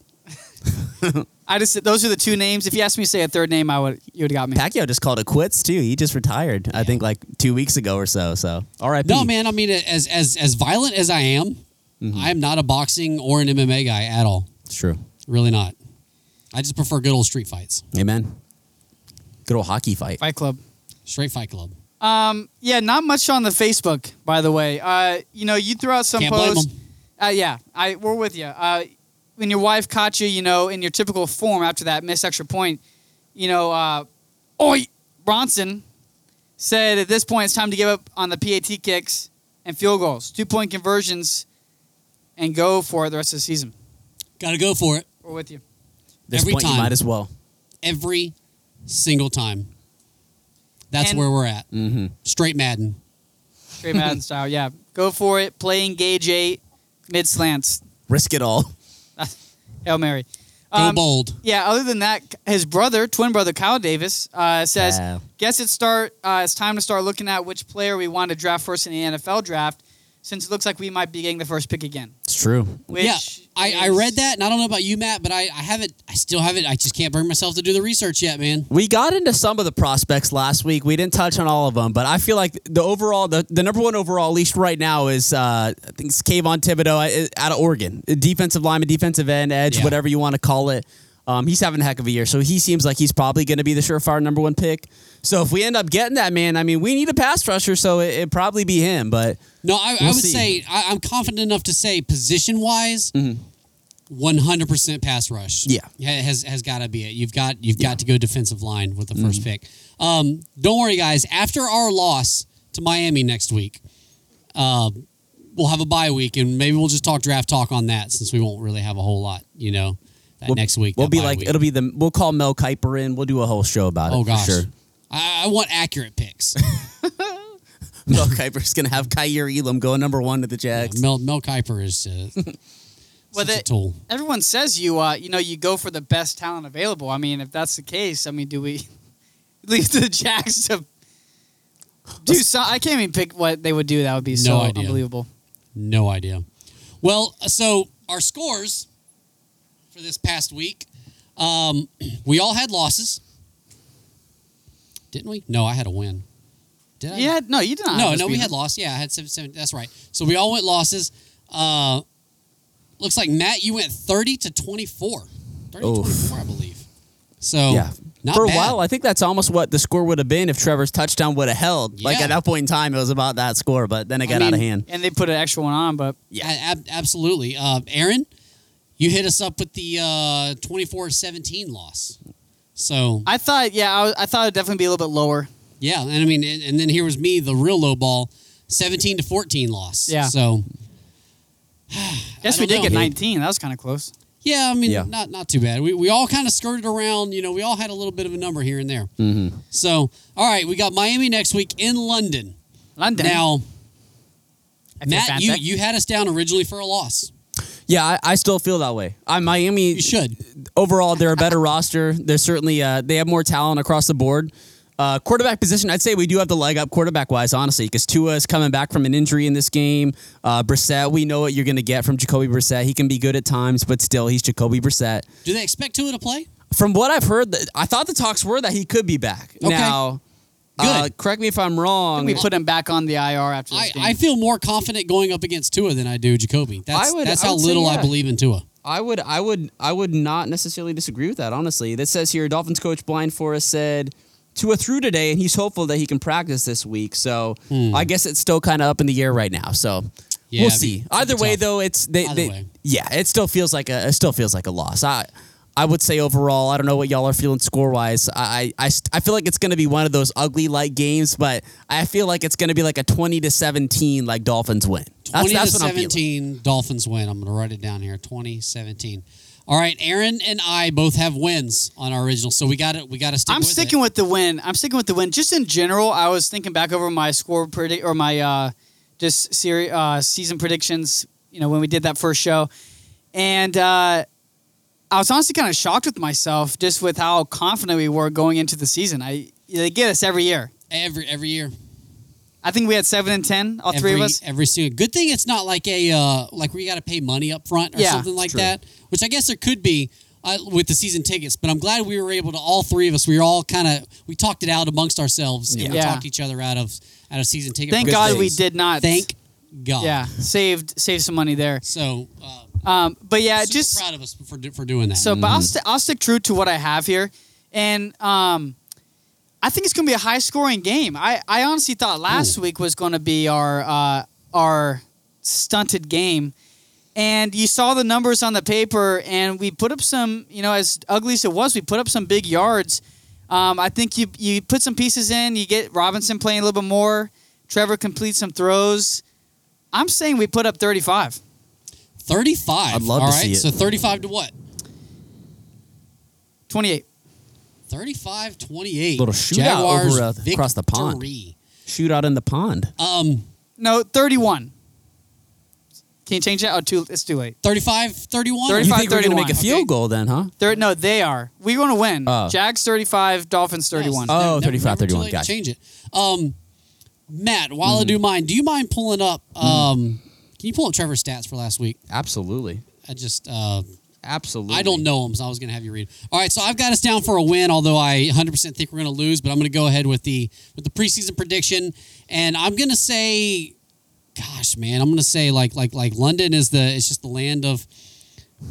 I just those are the two names. If you asked me to say a third name, I would you would have got me. Pacquiao just called it quits too. He just retired. I think like two weeks ago or so. So R.I.P. no, man. I mean, as as as violent as I am, Mm-hmm. I am not a boxing or an MMA guy at all. It's true. Really not. I just prefer good old street fights, Amen. Good old hockey fight. Fight Club. straight fight club. Um, yeah, not much on the Facebook, by the way. Uh, you know, you threw out some Can't blame posts. 'em. Uh, yeah, I we're with you. Uh, when your wife caught you, you know, in your typical form after that missed extra point, you know, uh, Oi Bronson said at this point it's time to give up on the PAT kicks and field goals, two point conversions, and go for it the rest of the season. Got to go for it We're with you. This every point, time. you might as well. every single time. That's And- where we're at. Mm-hmm. Straight Madden. Straight Madden style. Yeah, go for it. Play engage eight, mid slants. Risk it all. Hail Mary. Go Um, bold. Yeah. Other than that, his brother, twin brother Kyle Davis, uh, says, Yeah. "Guess it's start. Uh, it's time to start looking at which player we want to draft first in the NFL draft, since it looks like we might be getting the first pick again." It's true. Which yeah, I, I read that, and I don't know about you, Matt, but I, I haven't. I still haven't. I just can't bring myself to do the research yet, man. We got into some of the prospects last week. We didn't touch on all of them, but I feel like the overall, the, the number one overall, at least right now, is uh, I think it's Kayvon Thibodeaux uh, out of Oregon, defensive lineman, defensive end, edge, Yeah. whatever you want to call it. Um, he's having a heck of a year, so he seems like he's probably going to be the surefire number one pick. So if we end up getting that man, I mean, we need a pass rusher, so it, it'd probably be him. But No, I, I We'll would see. say I, I'm confident enough to say position wise, 100 percent pass rush. Yeah. Has has got to be it. You've got you've got to go defensive line with the 1st pick. Um, don't worry, guys. After our loss to Miami next week, uh, we'll have a bye week, and maybe we'll just talk draft talk on that since we won't really have a whole lot, you know, that we'll, next week. we'll be like week. it'll be the we'll call Mel Kiper in. We'll do a whole show about it. Oh for gosh. sure. I, I want accurate picks. Mel Kiper's gonna have Kaiir Elam go number one to the Jags. Mel Mel Kiper is uh, Well, such a tool. everyone says you uh you know you go for the best talent available. I mean, if that's the case, I mean, do we leave the Jacks to do so? I can't even pick what they would do. That would be so idea. unbelievable. No idea. Well, so our scores for this past week, um, we all had losses, didn't we? No, I had a win. Did I? Yeah, no, you did not. No, no, we had them. loss. Yeah, I had seven, seven. That's right. So we all went losses. Uh, looks like Matt, you went thirty to twenty-four. 30 to 24, I believe. So Yeah. not For a bad. while, I think that's almost what the score would have been if Trevor's touchdown would have held. Like at that point in time, it was about that score, but then it got I out of hand. and they put an extra one on, but Yeah, ab- absolutely. Uh, Aaron, you hit us up with the uh, 24-17 loss. So I thought, yeah, I, was- I thought it'd definitely be a little bit lower. yeah, and I mean, and, and then here was me, the real low ball, seventeen to fourteen loss. Yeah. So Guess we don't did get 19. That was kind of close. yeah, I mean, Yeah. not not too bad. We we all kind of skirted around. You know, we all had a little bit of a number here and there. Mm-hmm. So all right, we got Miami next week in London. London. Now, Matt, you you had us down originally for a loss. Yeah, I, I still feel that way. I Miami You should. overall, they're a better roster. They're certainly uh, they have more talent across the board. Uh, quarterback position, I'd say we do have the leg up quarterback wise, honestly, because Tua is coming back from an injury in this game. Uh, Brissett, we know what you're going to get from Jacoby Brissett. He can be good at times, but still, he's Jacoby Brissett. Do they expect Tua to play? From what I've heard, th- I thought the talks were that he could be back. Okay. Now, uh, correct me if I'm wrong. we put him back on the IR after this I, game. I feel more confident going up against Tua than I do Jacoby. That's I would- that's I how would say little I believe in Tua. I would, I would, I would not necessarily disagree with that. Honestly, this says here, Dolphins coach Brian Flores said Tua threw today, and he's hopeful that he can practice this week. So I guess it's still kind of up in the air right now. So Hmm. Yeah, we'll it'd be- see. it'd Either way, tough. though, it's they, Either they way. yeah, it still feels like a it still feels like a loss. I. I would say overall, I don't know what y'all are feeling score wise. I, I, I feel like it's going to be one of those ugly like games, but I feel like it's going to be like a 20 to 17 like Dolphins win. That's, 20 that's to what I'm 17 Dolphins win. I'm going to write it down here. 2017. All right, Aaron and I both have wins on our original, so we got it. We got to stick. I'm with sticking it. with the win. I'm sticking with the win. Just in general, I was thinking back over my score predict or my uh, just series uh, season predictions. You know, when we did that first show, and uh, I was honestly kind of shocked with myself just with how confident we were going into the season. I they get us every year. every every year. I think we had seven and ten, all every, three of us. Every single. Good thing it's not like a uh, like where you got to pay money up front or Yeah, something like true. that. Which I guess there could be uh, with the season tickets. But I'm glad we were able to. All three of us. We were all kind of. We talked it out amongst ourselves. And we Yeah. talked each other out of out of season ticket. Thank purchases. God we did not. Thank God. Yeah, saved saved some money there. So. Uh, Um, but yeah, super just proud of us for for doing that. So, but I'll, st- I'll stick true to what I have here, and um, I think it's going to be a high scoring game. I, I honestly thought last week was going to be our uh, our stunted game, and you saw the numbers on the paper, and we put up some, you know, as ugly as it was, we put up some big yards. Um, I think you you put some pieces in, you get Robinson playing a little bit more. Trevor completes some throws. I'm saying we put up 35. 35. I'd love All to right. see it. So 35 to what? 28. 35 28. Little shootout Jaguars over, uh, across the pond. victory. Shootout in the pond. Um, No, 31. Can you change that? Oh, too, it's too late. 35 31? 35 You think we're gonna make a 31, field okay. goal then, huh? They're, no, they are. We're going to win. Oh. Jags 35, Dolphins 31. Oh, Never- 35, never too 31, late to gotcha. Change it. Um, Matt, while I do Mm-hmm. mine, do you mind pulling up? Um, Can you pull up Trevor's stats for last week? Absolutely. I just uh, Absolutely. I don't know them, so I was going to have you read. All right, so I've got us down for a win, although I 100% think we're going to lose. But I'm going to go ahead with the with the preseason prediction, and I'm going to say, gosh, man, I'm going to say like like like London is the it's just the land of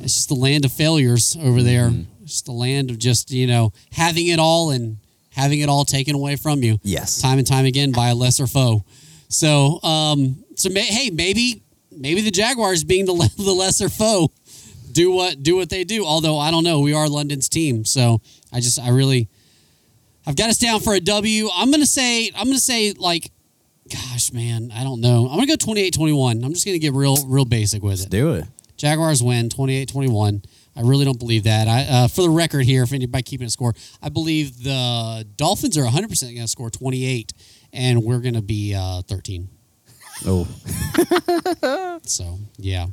it's just the land of failures over there. Mm-hmm. It's the land of just you know having it all and having it all taken away from you Yes. time and time again by a lesser foe. So, um, so may, hey, maybe maybe the Jaguars being the, le- the lesser foe do what do what they do. Although I don't know, we are London's team, so I just I really I've got us down for a W. I'm gonna say I'm gonna say like, gosh, man, I don't know. I'm gonna go 28-21. I'm just gonna get real real basic with it. Do it. Jaguars win 28-21. I really don't believe that. I, uh, for the record here, if anybody keeping a score, I believe the Dolphins are 100% going to score 28, and we're going to be uh, 13. Oh, So, yeah.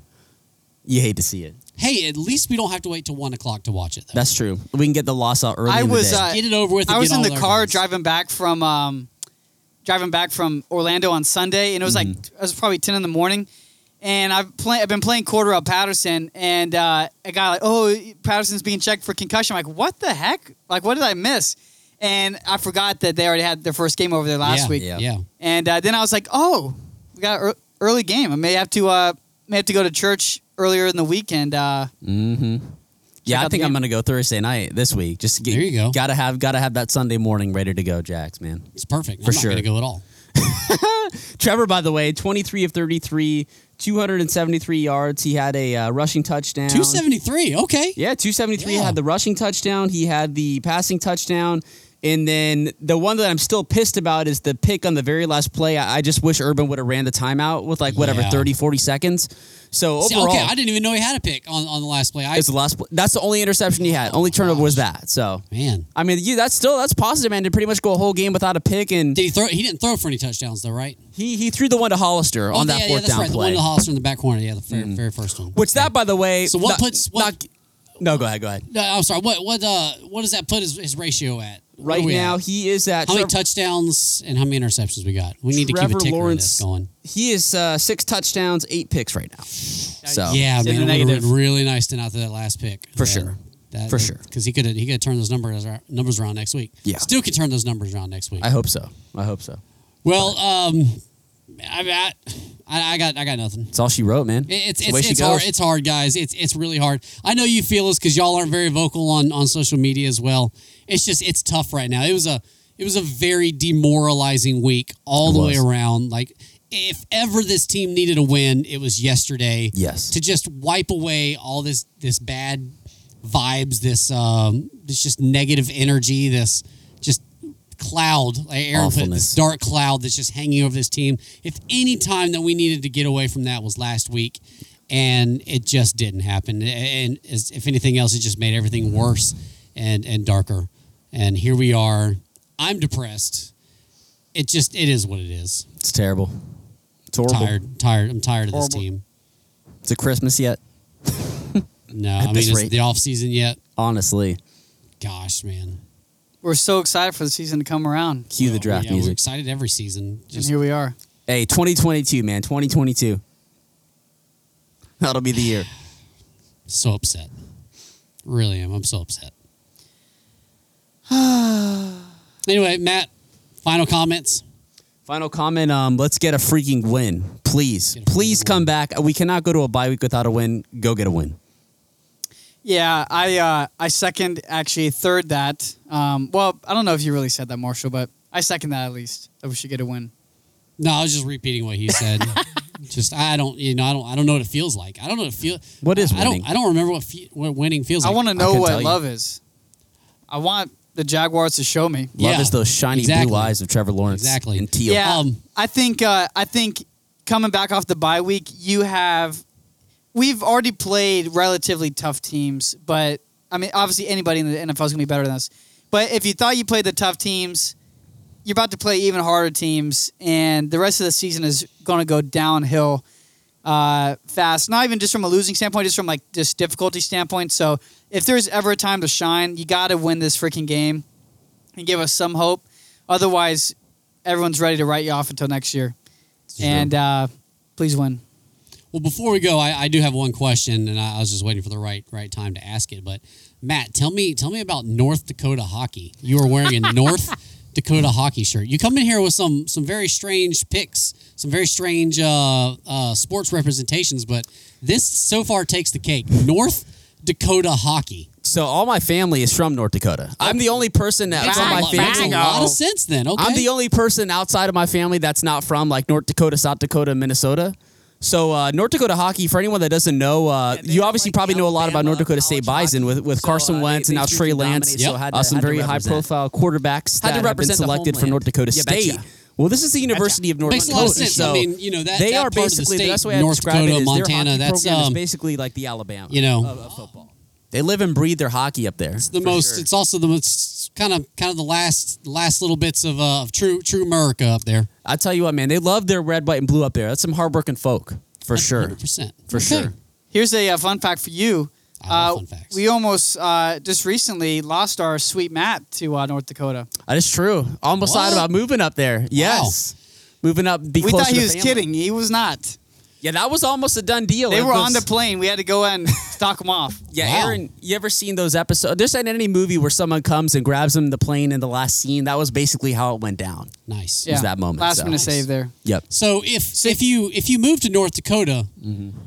you hate to see it. Hey, at least we don't have to wait till 1 o'clock to watch it, though. That's true. We can get the loss out early. I in the was, day. uh, Get it over with. and I was get in the car wins. driving back from um, driving back from Orlando on Sunday, and it was like Mm-hmm. it was probably ten in the morning. And I've play, I've been playing Cordarrelle Patterson, and uh, a guy like, oh, Patterson's being checked for concussion. I'm like, what the heck? Like, what did I miss? And I forgot that they already had their first game over there last yeah, week. Yeah. yeah. And uh, then I was like, oh, we got an early game. I may have to uh, may have to go to church earlier in the weekend. Uh, Mm-hmm. Yeah, I think I'm gonna go Thursday night this week. Just to get, There you go. Gotta have gotta have that Sunday morning ready to go, Jax, man. It's perfect. For I'm not sure. going to go at all. Trevor, by the way, 23 of 33, 273 yards. He had a uh, rushing touchdown. 273. Okay. Yeah, 273 Yeah. had the rushing touchdown. He had the passing touchdown. And then the one that I'm still pissed about is the pick on the very last play. I, I just wish Urban would have ran the timeout with like whatever Yeah. 30, 40 seconds. So See, overall, okay, I didn't even know he had a pick on, on the last play. I, it's the last. pl- That's the only interception he had. Only turnover was that. So man. I mean, you that's still that's positive, man. To pretty much go a whole game without a pick, and Did he throw? He didn't throw for any touchdowns, though, right? he he threw the one to Hollister on oh, that yeah, yeah, fourth that's down right. The one to Hollister in the back corner. Yeah, the very, very first one. Which that, by the way, So what not- puts- what- not- no, go ahead, go ahead. No, I'm sorry. What what uh what does that put his, his ratio at? Where Right are we now, at? he is at how many touchdowns and how many interceptions we got? We need to keep a ticker on Lawrence- this going. he is uh, six touchdowns, eight picks right now. So Yeah, It's man, the it would have been really nice to not to that last pick For Yeah, sure. That, For sure. because he could have he could have turned those numbers numbers around next week. Yeah. still could turn those numbers around next week. I hope so. I hope so. well, um, I, I I got I got nothing. It's all she wrote, man. It's way it's, it's hard. It's hard, guys. It's it's really hard. I know you feel this because y'all aren't very vocal on on social media as well. It's just it's tough right now. It was a it was a very demoralizing week all It the way around. Like if ever this team needed a win, it was yesterday. Yes. To just wipe away all this this bad vibes, this um this just negative energy, this cloud, like Aaron put it, this dark cloud that's just hanging over this team. If any time that we needed to get away from that was last week, and it just didn't happen. And as, if anything else, it just made everything worse and and darker. And here we are. I'm depressed. It just it is what it is. It's terrible. It's horrible. Tired, tired. I'm tired of this team. Is it Christmas yet? No, At I mean this it's the off season yet. Honestly, Gosh, man. We're so excited for the season to come around, cue the draft yeah, We're music. excited every season. and Just here we are. Hey, 2022, man. 2022. That'll be the year. so upset. Really am. I'm so upset. anyway, Matt, final comments. Final comment. Um, let's get a freaking win, please. Get a freaking Please come win. back. We cannot go to a bye week without a win. Go get a win. Yeah, I uh, I second actually third that. Um, well, I don't know if you really said that, Marshall, but I second that at least that we should get a win. No, I was just repeating what he said. just I don't, you know, I don't, I don't know what it feels like. I don't know what it feel. What is I don't. I don't remember what fe- what winning feels like. I want to know what tell you. love is. I want the Jaguars to show me. Love Yeah, is those shiny exactly. blue eyes of Trevor Lawrence. Exactly. And teal. Yeah, Um, I think uh, I think coming back off the bye week, you have we've already played relatively tough teams, but I mean, obviously anybody in the NFL is gonna be better than us. But if you thought you played the tough teams, you're about to play even harder teams, and the rest of the season is gonna go downhill. uh, fast. Not even just from a losing standpoint, just from like just difficulty standpoint. So if there's ever a time to shine, you got to win this freaking game and give us some hope. Otherwise, everyone's ready to write you off until next year. And uh, please win. Well, before we go, I, I do have one question, and I, I was just waiting for the right right time to ask it. But Matt, tell me tell me about North Dakota hockey. You are wearing a North Dakota hockey shirt. You come in here with some some very strange picks, some very strange uh, uh, sports representations, but this so far takes the cake. North Dakota hockey. So all my family is from North Dakota. I'm the only person that Makes, from a, my family. makes a lot of sense then. Okay. I'm the only person outside of my family that's not from like North Dakota, South Dakota, Minnesota. So uh, North Dakota hockey, for anyone that doesn't know, uh, they you obviously like, probably know a lot about North Dakota State Bison with, with So, Carson uh, they- Wentz and now Trey Lance. dominate, so Yep. had uh, to- some had very high profile quarterbacks Had that have been represent selected for. North Dakota Yeah, State. betcha. Well, this is the University of North Makes a Dakota. lot of sense. So I mean, you know, that- they that are part of the basically state, the best way I North describe Dakota, it is their Montana, hockey that's, program is um, basically like the Alabama. you know, of, of football. They live and breathe their hockey up there. It's the most. It's also the most kind of kind of the last last little bits of uh, of true true America up there. I tell you what, man, they love their red, white, and blue up there. That's some hardworking folk for sure. Hundred percent For sure. Here's a, uh fun fact for you. Uh. We almost uh, just recently lost our sweet Matt to uh, North Dakota. That is true. Almost thought about moving up there. Yes. Moving up, be We thought he to was family. kidding. He was not. Yeah, that was almost a done deal. They It were on the plane. We had to go and stock them off. Yeah, Wow. Aaron, you ever seen those episodes? There's in any movie where someone comes and grabs them in the plane in the last scene. That was basically how it went down. nice. Yeah. that moment, Last so. minute Nice. save there. Yep. So if if you if you move to North Dakota, Mm-hmm.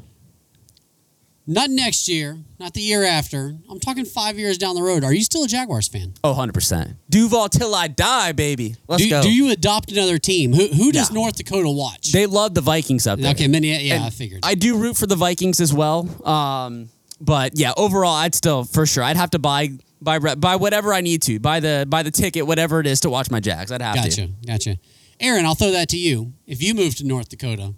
Not next year, not the year after, I'm talking five years down the road. Are you still a Jaguars fan? Oh, 100%. Duval till I die, baby. Let's do, go. do you adopt another team? Who who does. North Dakota watch? they love the Vikings up there. okay, many, yeah, And I figured. I do root for the Vikings as well. Um, but yeah, overall, I'd still for sure I'd have to buy buy whatever I need to buy the buy the ticket, whatever it is to watch my Jags. I'd have to. Gotcha, gotcha. Aaron, I'll throw that to you. If you move to North Dakota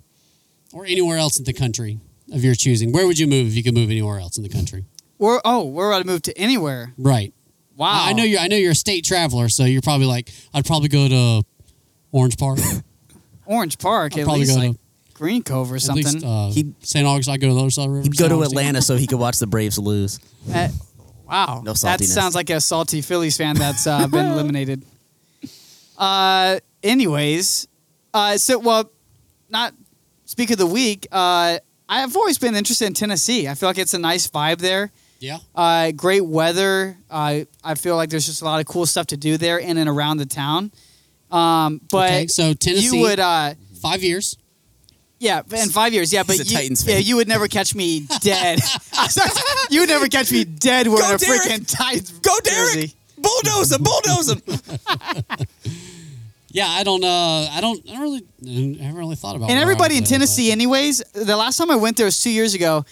or anywhere else in the country of your choosing, where would you move if you could move anywhere else in the country? We're oh, we're about to move to anywhere. Right. Wow. I I know you're. I know you're a state traveler, so you're probably like, I'd probably go to Orange Park. Orange Park I'd at probably least go like to Green Cove or at something. least uh, He'd- St. Augustine. I'd go to the other side of the river. He'd go St. to Augustine. Atlanta so he could watch the Braves lose. Uh, wow. No saltiness. That sounds like a salty Phillies fan that's uh, been eliminated. Uh, anyways, uh, so well, not speak of the week. Uh, I've always been interested in Tennessee. I feel like it's a nice vibe there. Yeah. Uh, great weather. Uh, I feel like there's just a lot of cool stuff to do there in and around the town. Um, but Okay, so Tennessee, you would, uh, five years. yeah, in five years, yeah. But He's a you, Titans yeah, you would never catch me dead. you would never catch me dead wearing Go, a Derek! freaking Titans Go, Derek! jersey. Bulldoze him! Bulldoze him! Yeah, I don't. Uh, I don't. I don't really. I haven't really thought about. and everybody in go, Tennessee, anyways. The last time I went there was two years ago.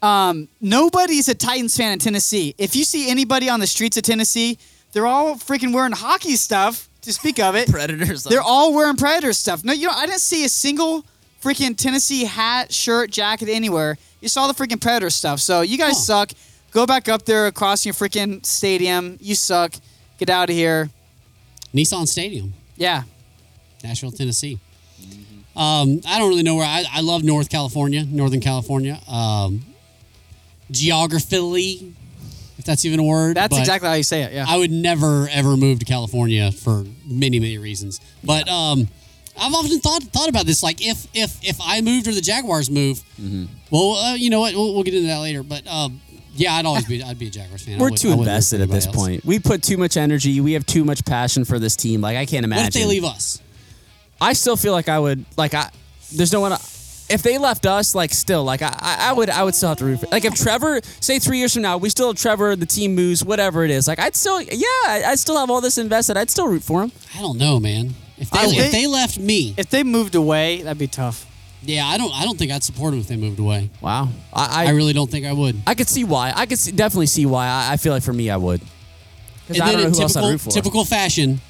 Um, nobody's a Titans fan in Tennessee. If you see anybody on the streets of Tennessee, they're all freaking wearing hockey stuff. To speak of it, Predators. they're all wearing Predator stuff. No, you know, I didn't see a single freaking Tennessee hat, shirt, jacket anywhere. You saw the freaking Predator stuff. So you guys Huh. suck. Go back up there across your freaking stadium. You suck. Get out of here. Nissan Stadium, Yeah. Nashville, Tennessee. Um, I don't really know where. I, I love North California, Northern California. Um, geographically, if that's even a word. That's exactly how you say it. Yeah. I would never ever move to California for many many reasons. But um, I've often thought thought about this. Like if if if I moved or the Jaguars move, well, uh, you know what? We'll, we'll get into that later. But um, yeah, I'd always be I'd be a Jaguars fan. We're would- too I wouldn't root for invested at this else. point. We put too much energy. We have too much passion for this team. Like I can't imagine. What if they leave us? I still feel like I would like I. There's no one. If they left us, like still, like I, I I would, I would still have to root. For, like if Trevor, say three years from now, we still have Trevor, the team moves, whatever it is. Like I'd still, yeah, I- I'd still have all this invested. I'd still root for him. I don't know, man. If they, I if would. they left me, if they moved away, that'd be tough. Yeah, I don't I don't think I'd support them if they moved away. Wow, I, I, I, really don't think I would. I could see why. I could see, definitely see why. I, I feel like for me, I would. Because I don't know in who else I'd typical root for. typical fashion,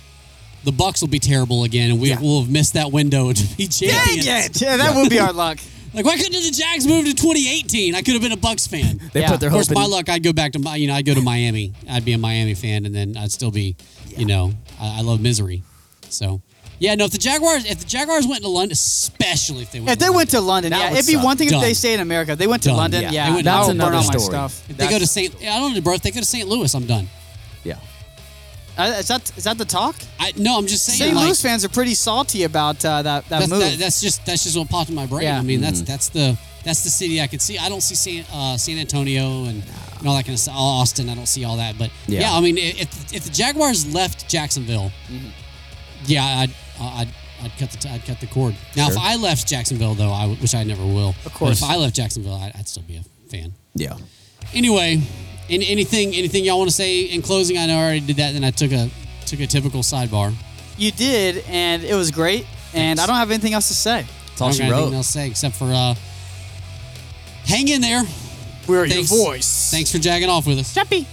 the Bucs will be terrible again, and we Yeah. will have missed that window to be champions. Yeah, yeah, yeah. that would be our luck. Like, why couldn't the Jags move to 2018? I could have been a Bucs fan. They Yeah. put their Of course, hope my in. luck, I'd go back to my, you know, I'd go to Miami. I'd be a Miami fan, and then I'd still be, you know, I, I love misery. So, Yeah, no. If the Jaguars, if the Jaguars went to London, especially if they went, If they went to London, yeah, it'd be suck. one thing if Done. they stayed in America. If they went to Done. London, Yeah. yeah, They went- that That's would burn another all my story. stuff. if they go to St. I don't know, bro. If they go to St. Louis, I'm done. Yeah. Uh, is that is that the talk? I no, I'm just saying. St. like, Louis fans are pretty salty about uh, that that that's, move. that, that's just that's just what popped in my brain. Yeah. I mean, that's that's the that's the city I could see. I don't see San uh, San Antonio and, and all that kind of stuff. Austin, I don't see all that. But yeah, Yeah. I mean, i- if if the Jaguars left Jacksonville, yeah, I'd, I'd I'd cut the t- I'd cut the cord. Now, if I left Jacksonville, though, I w- which I never will. Of course. But if I left Jacksonville, I'd, I'd still be a fan. Yeah. Anyway, any, anything anything y'all want to say in closing? I know I already did that, and I took a took a typical sidebar. you did, and it was great. And I don't have anything else to say. That's all I don't she got anything wrote. else to say except for uh, hang in there. We're your Thanks. Voice. Thanks for jagging off with us. Chappy.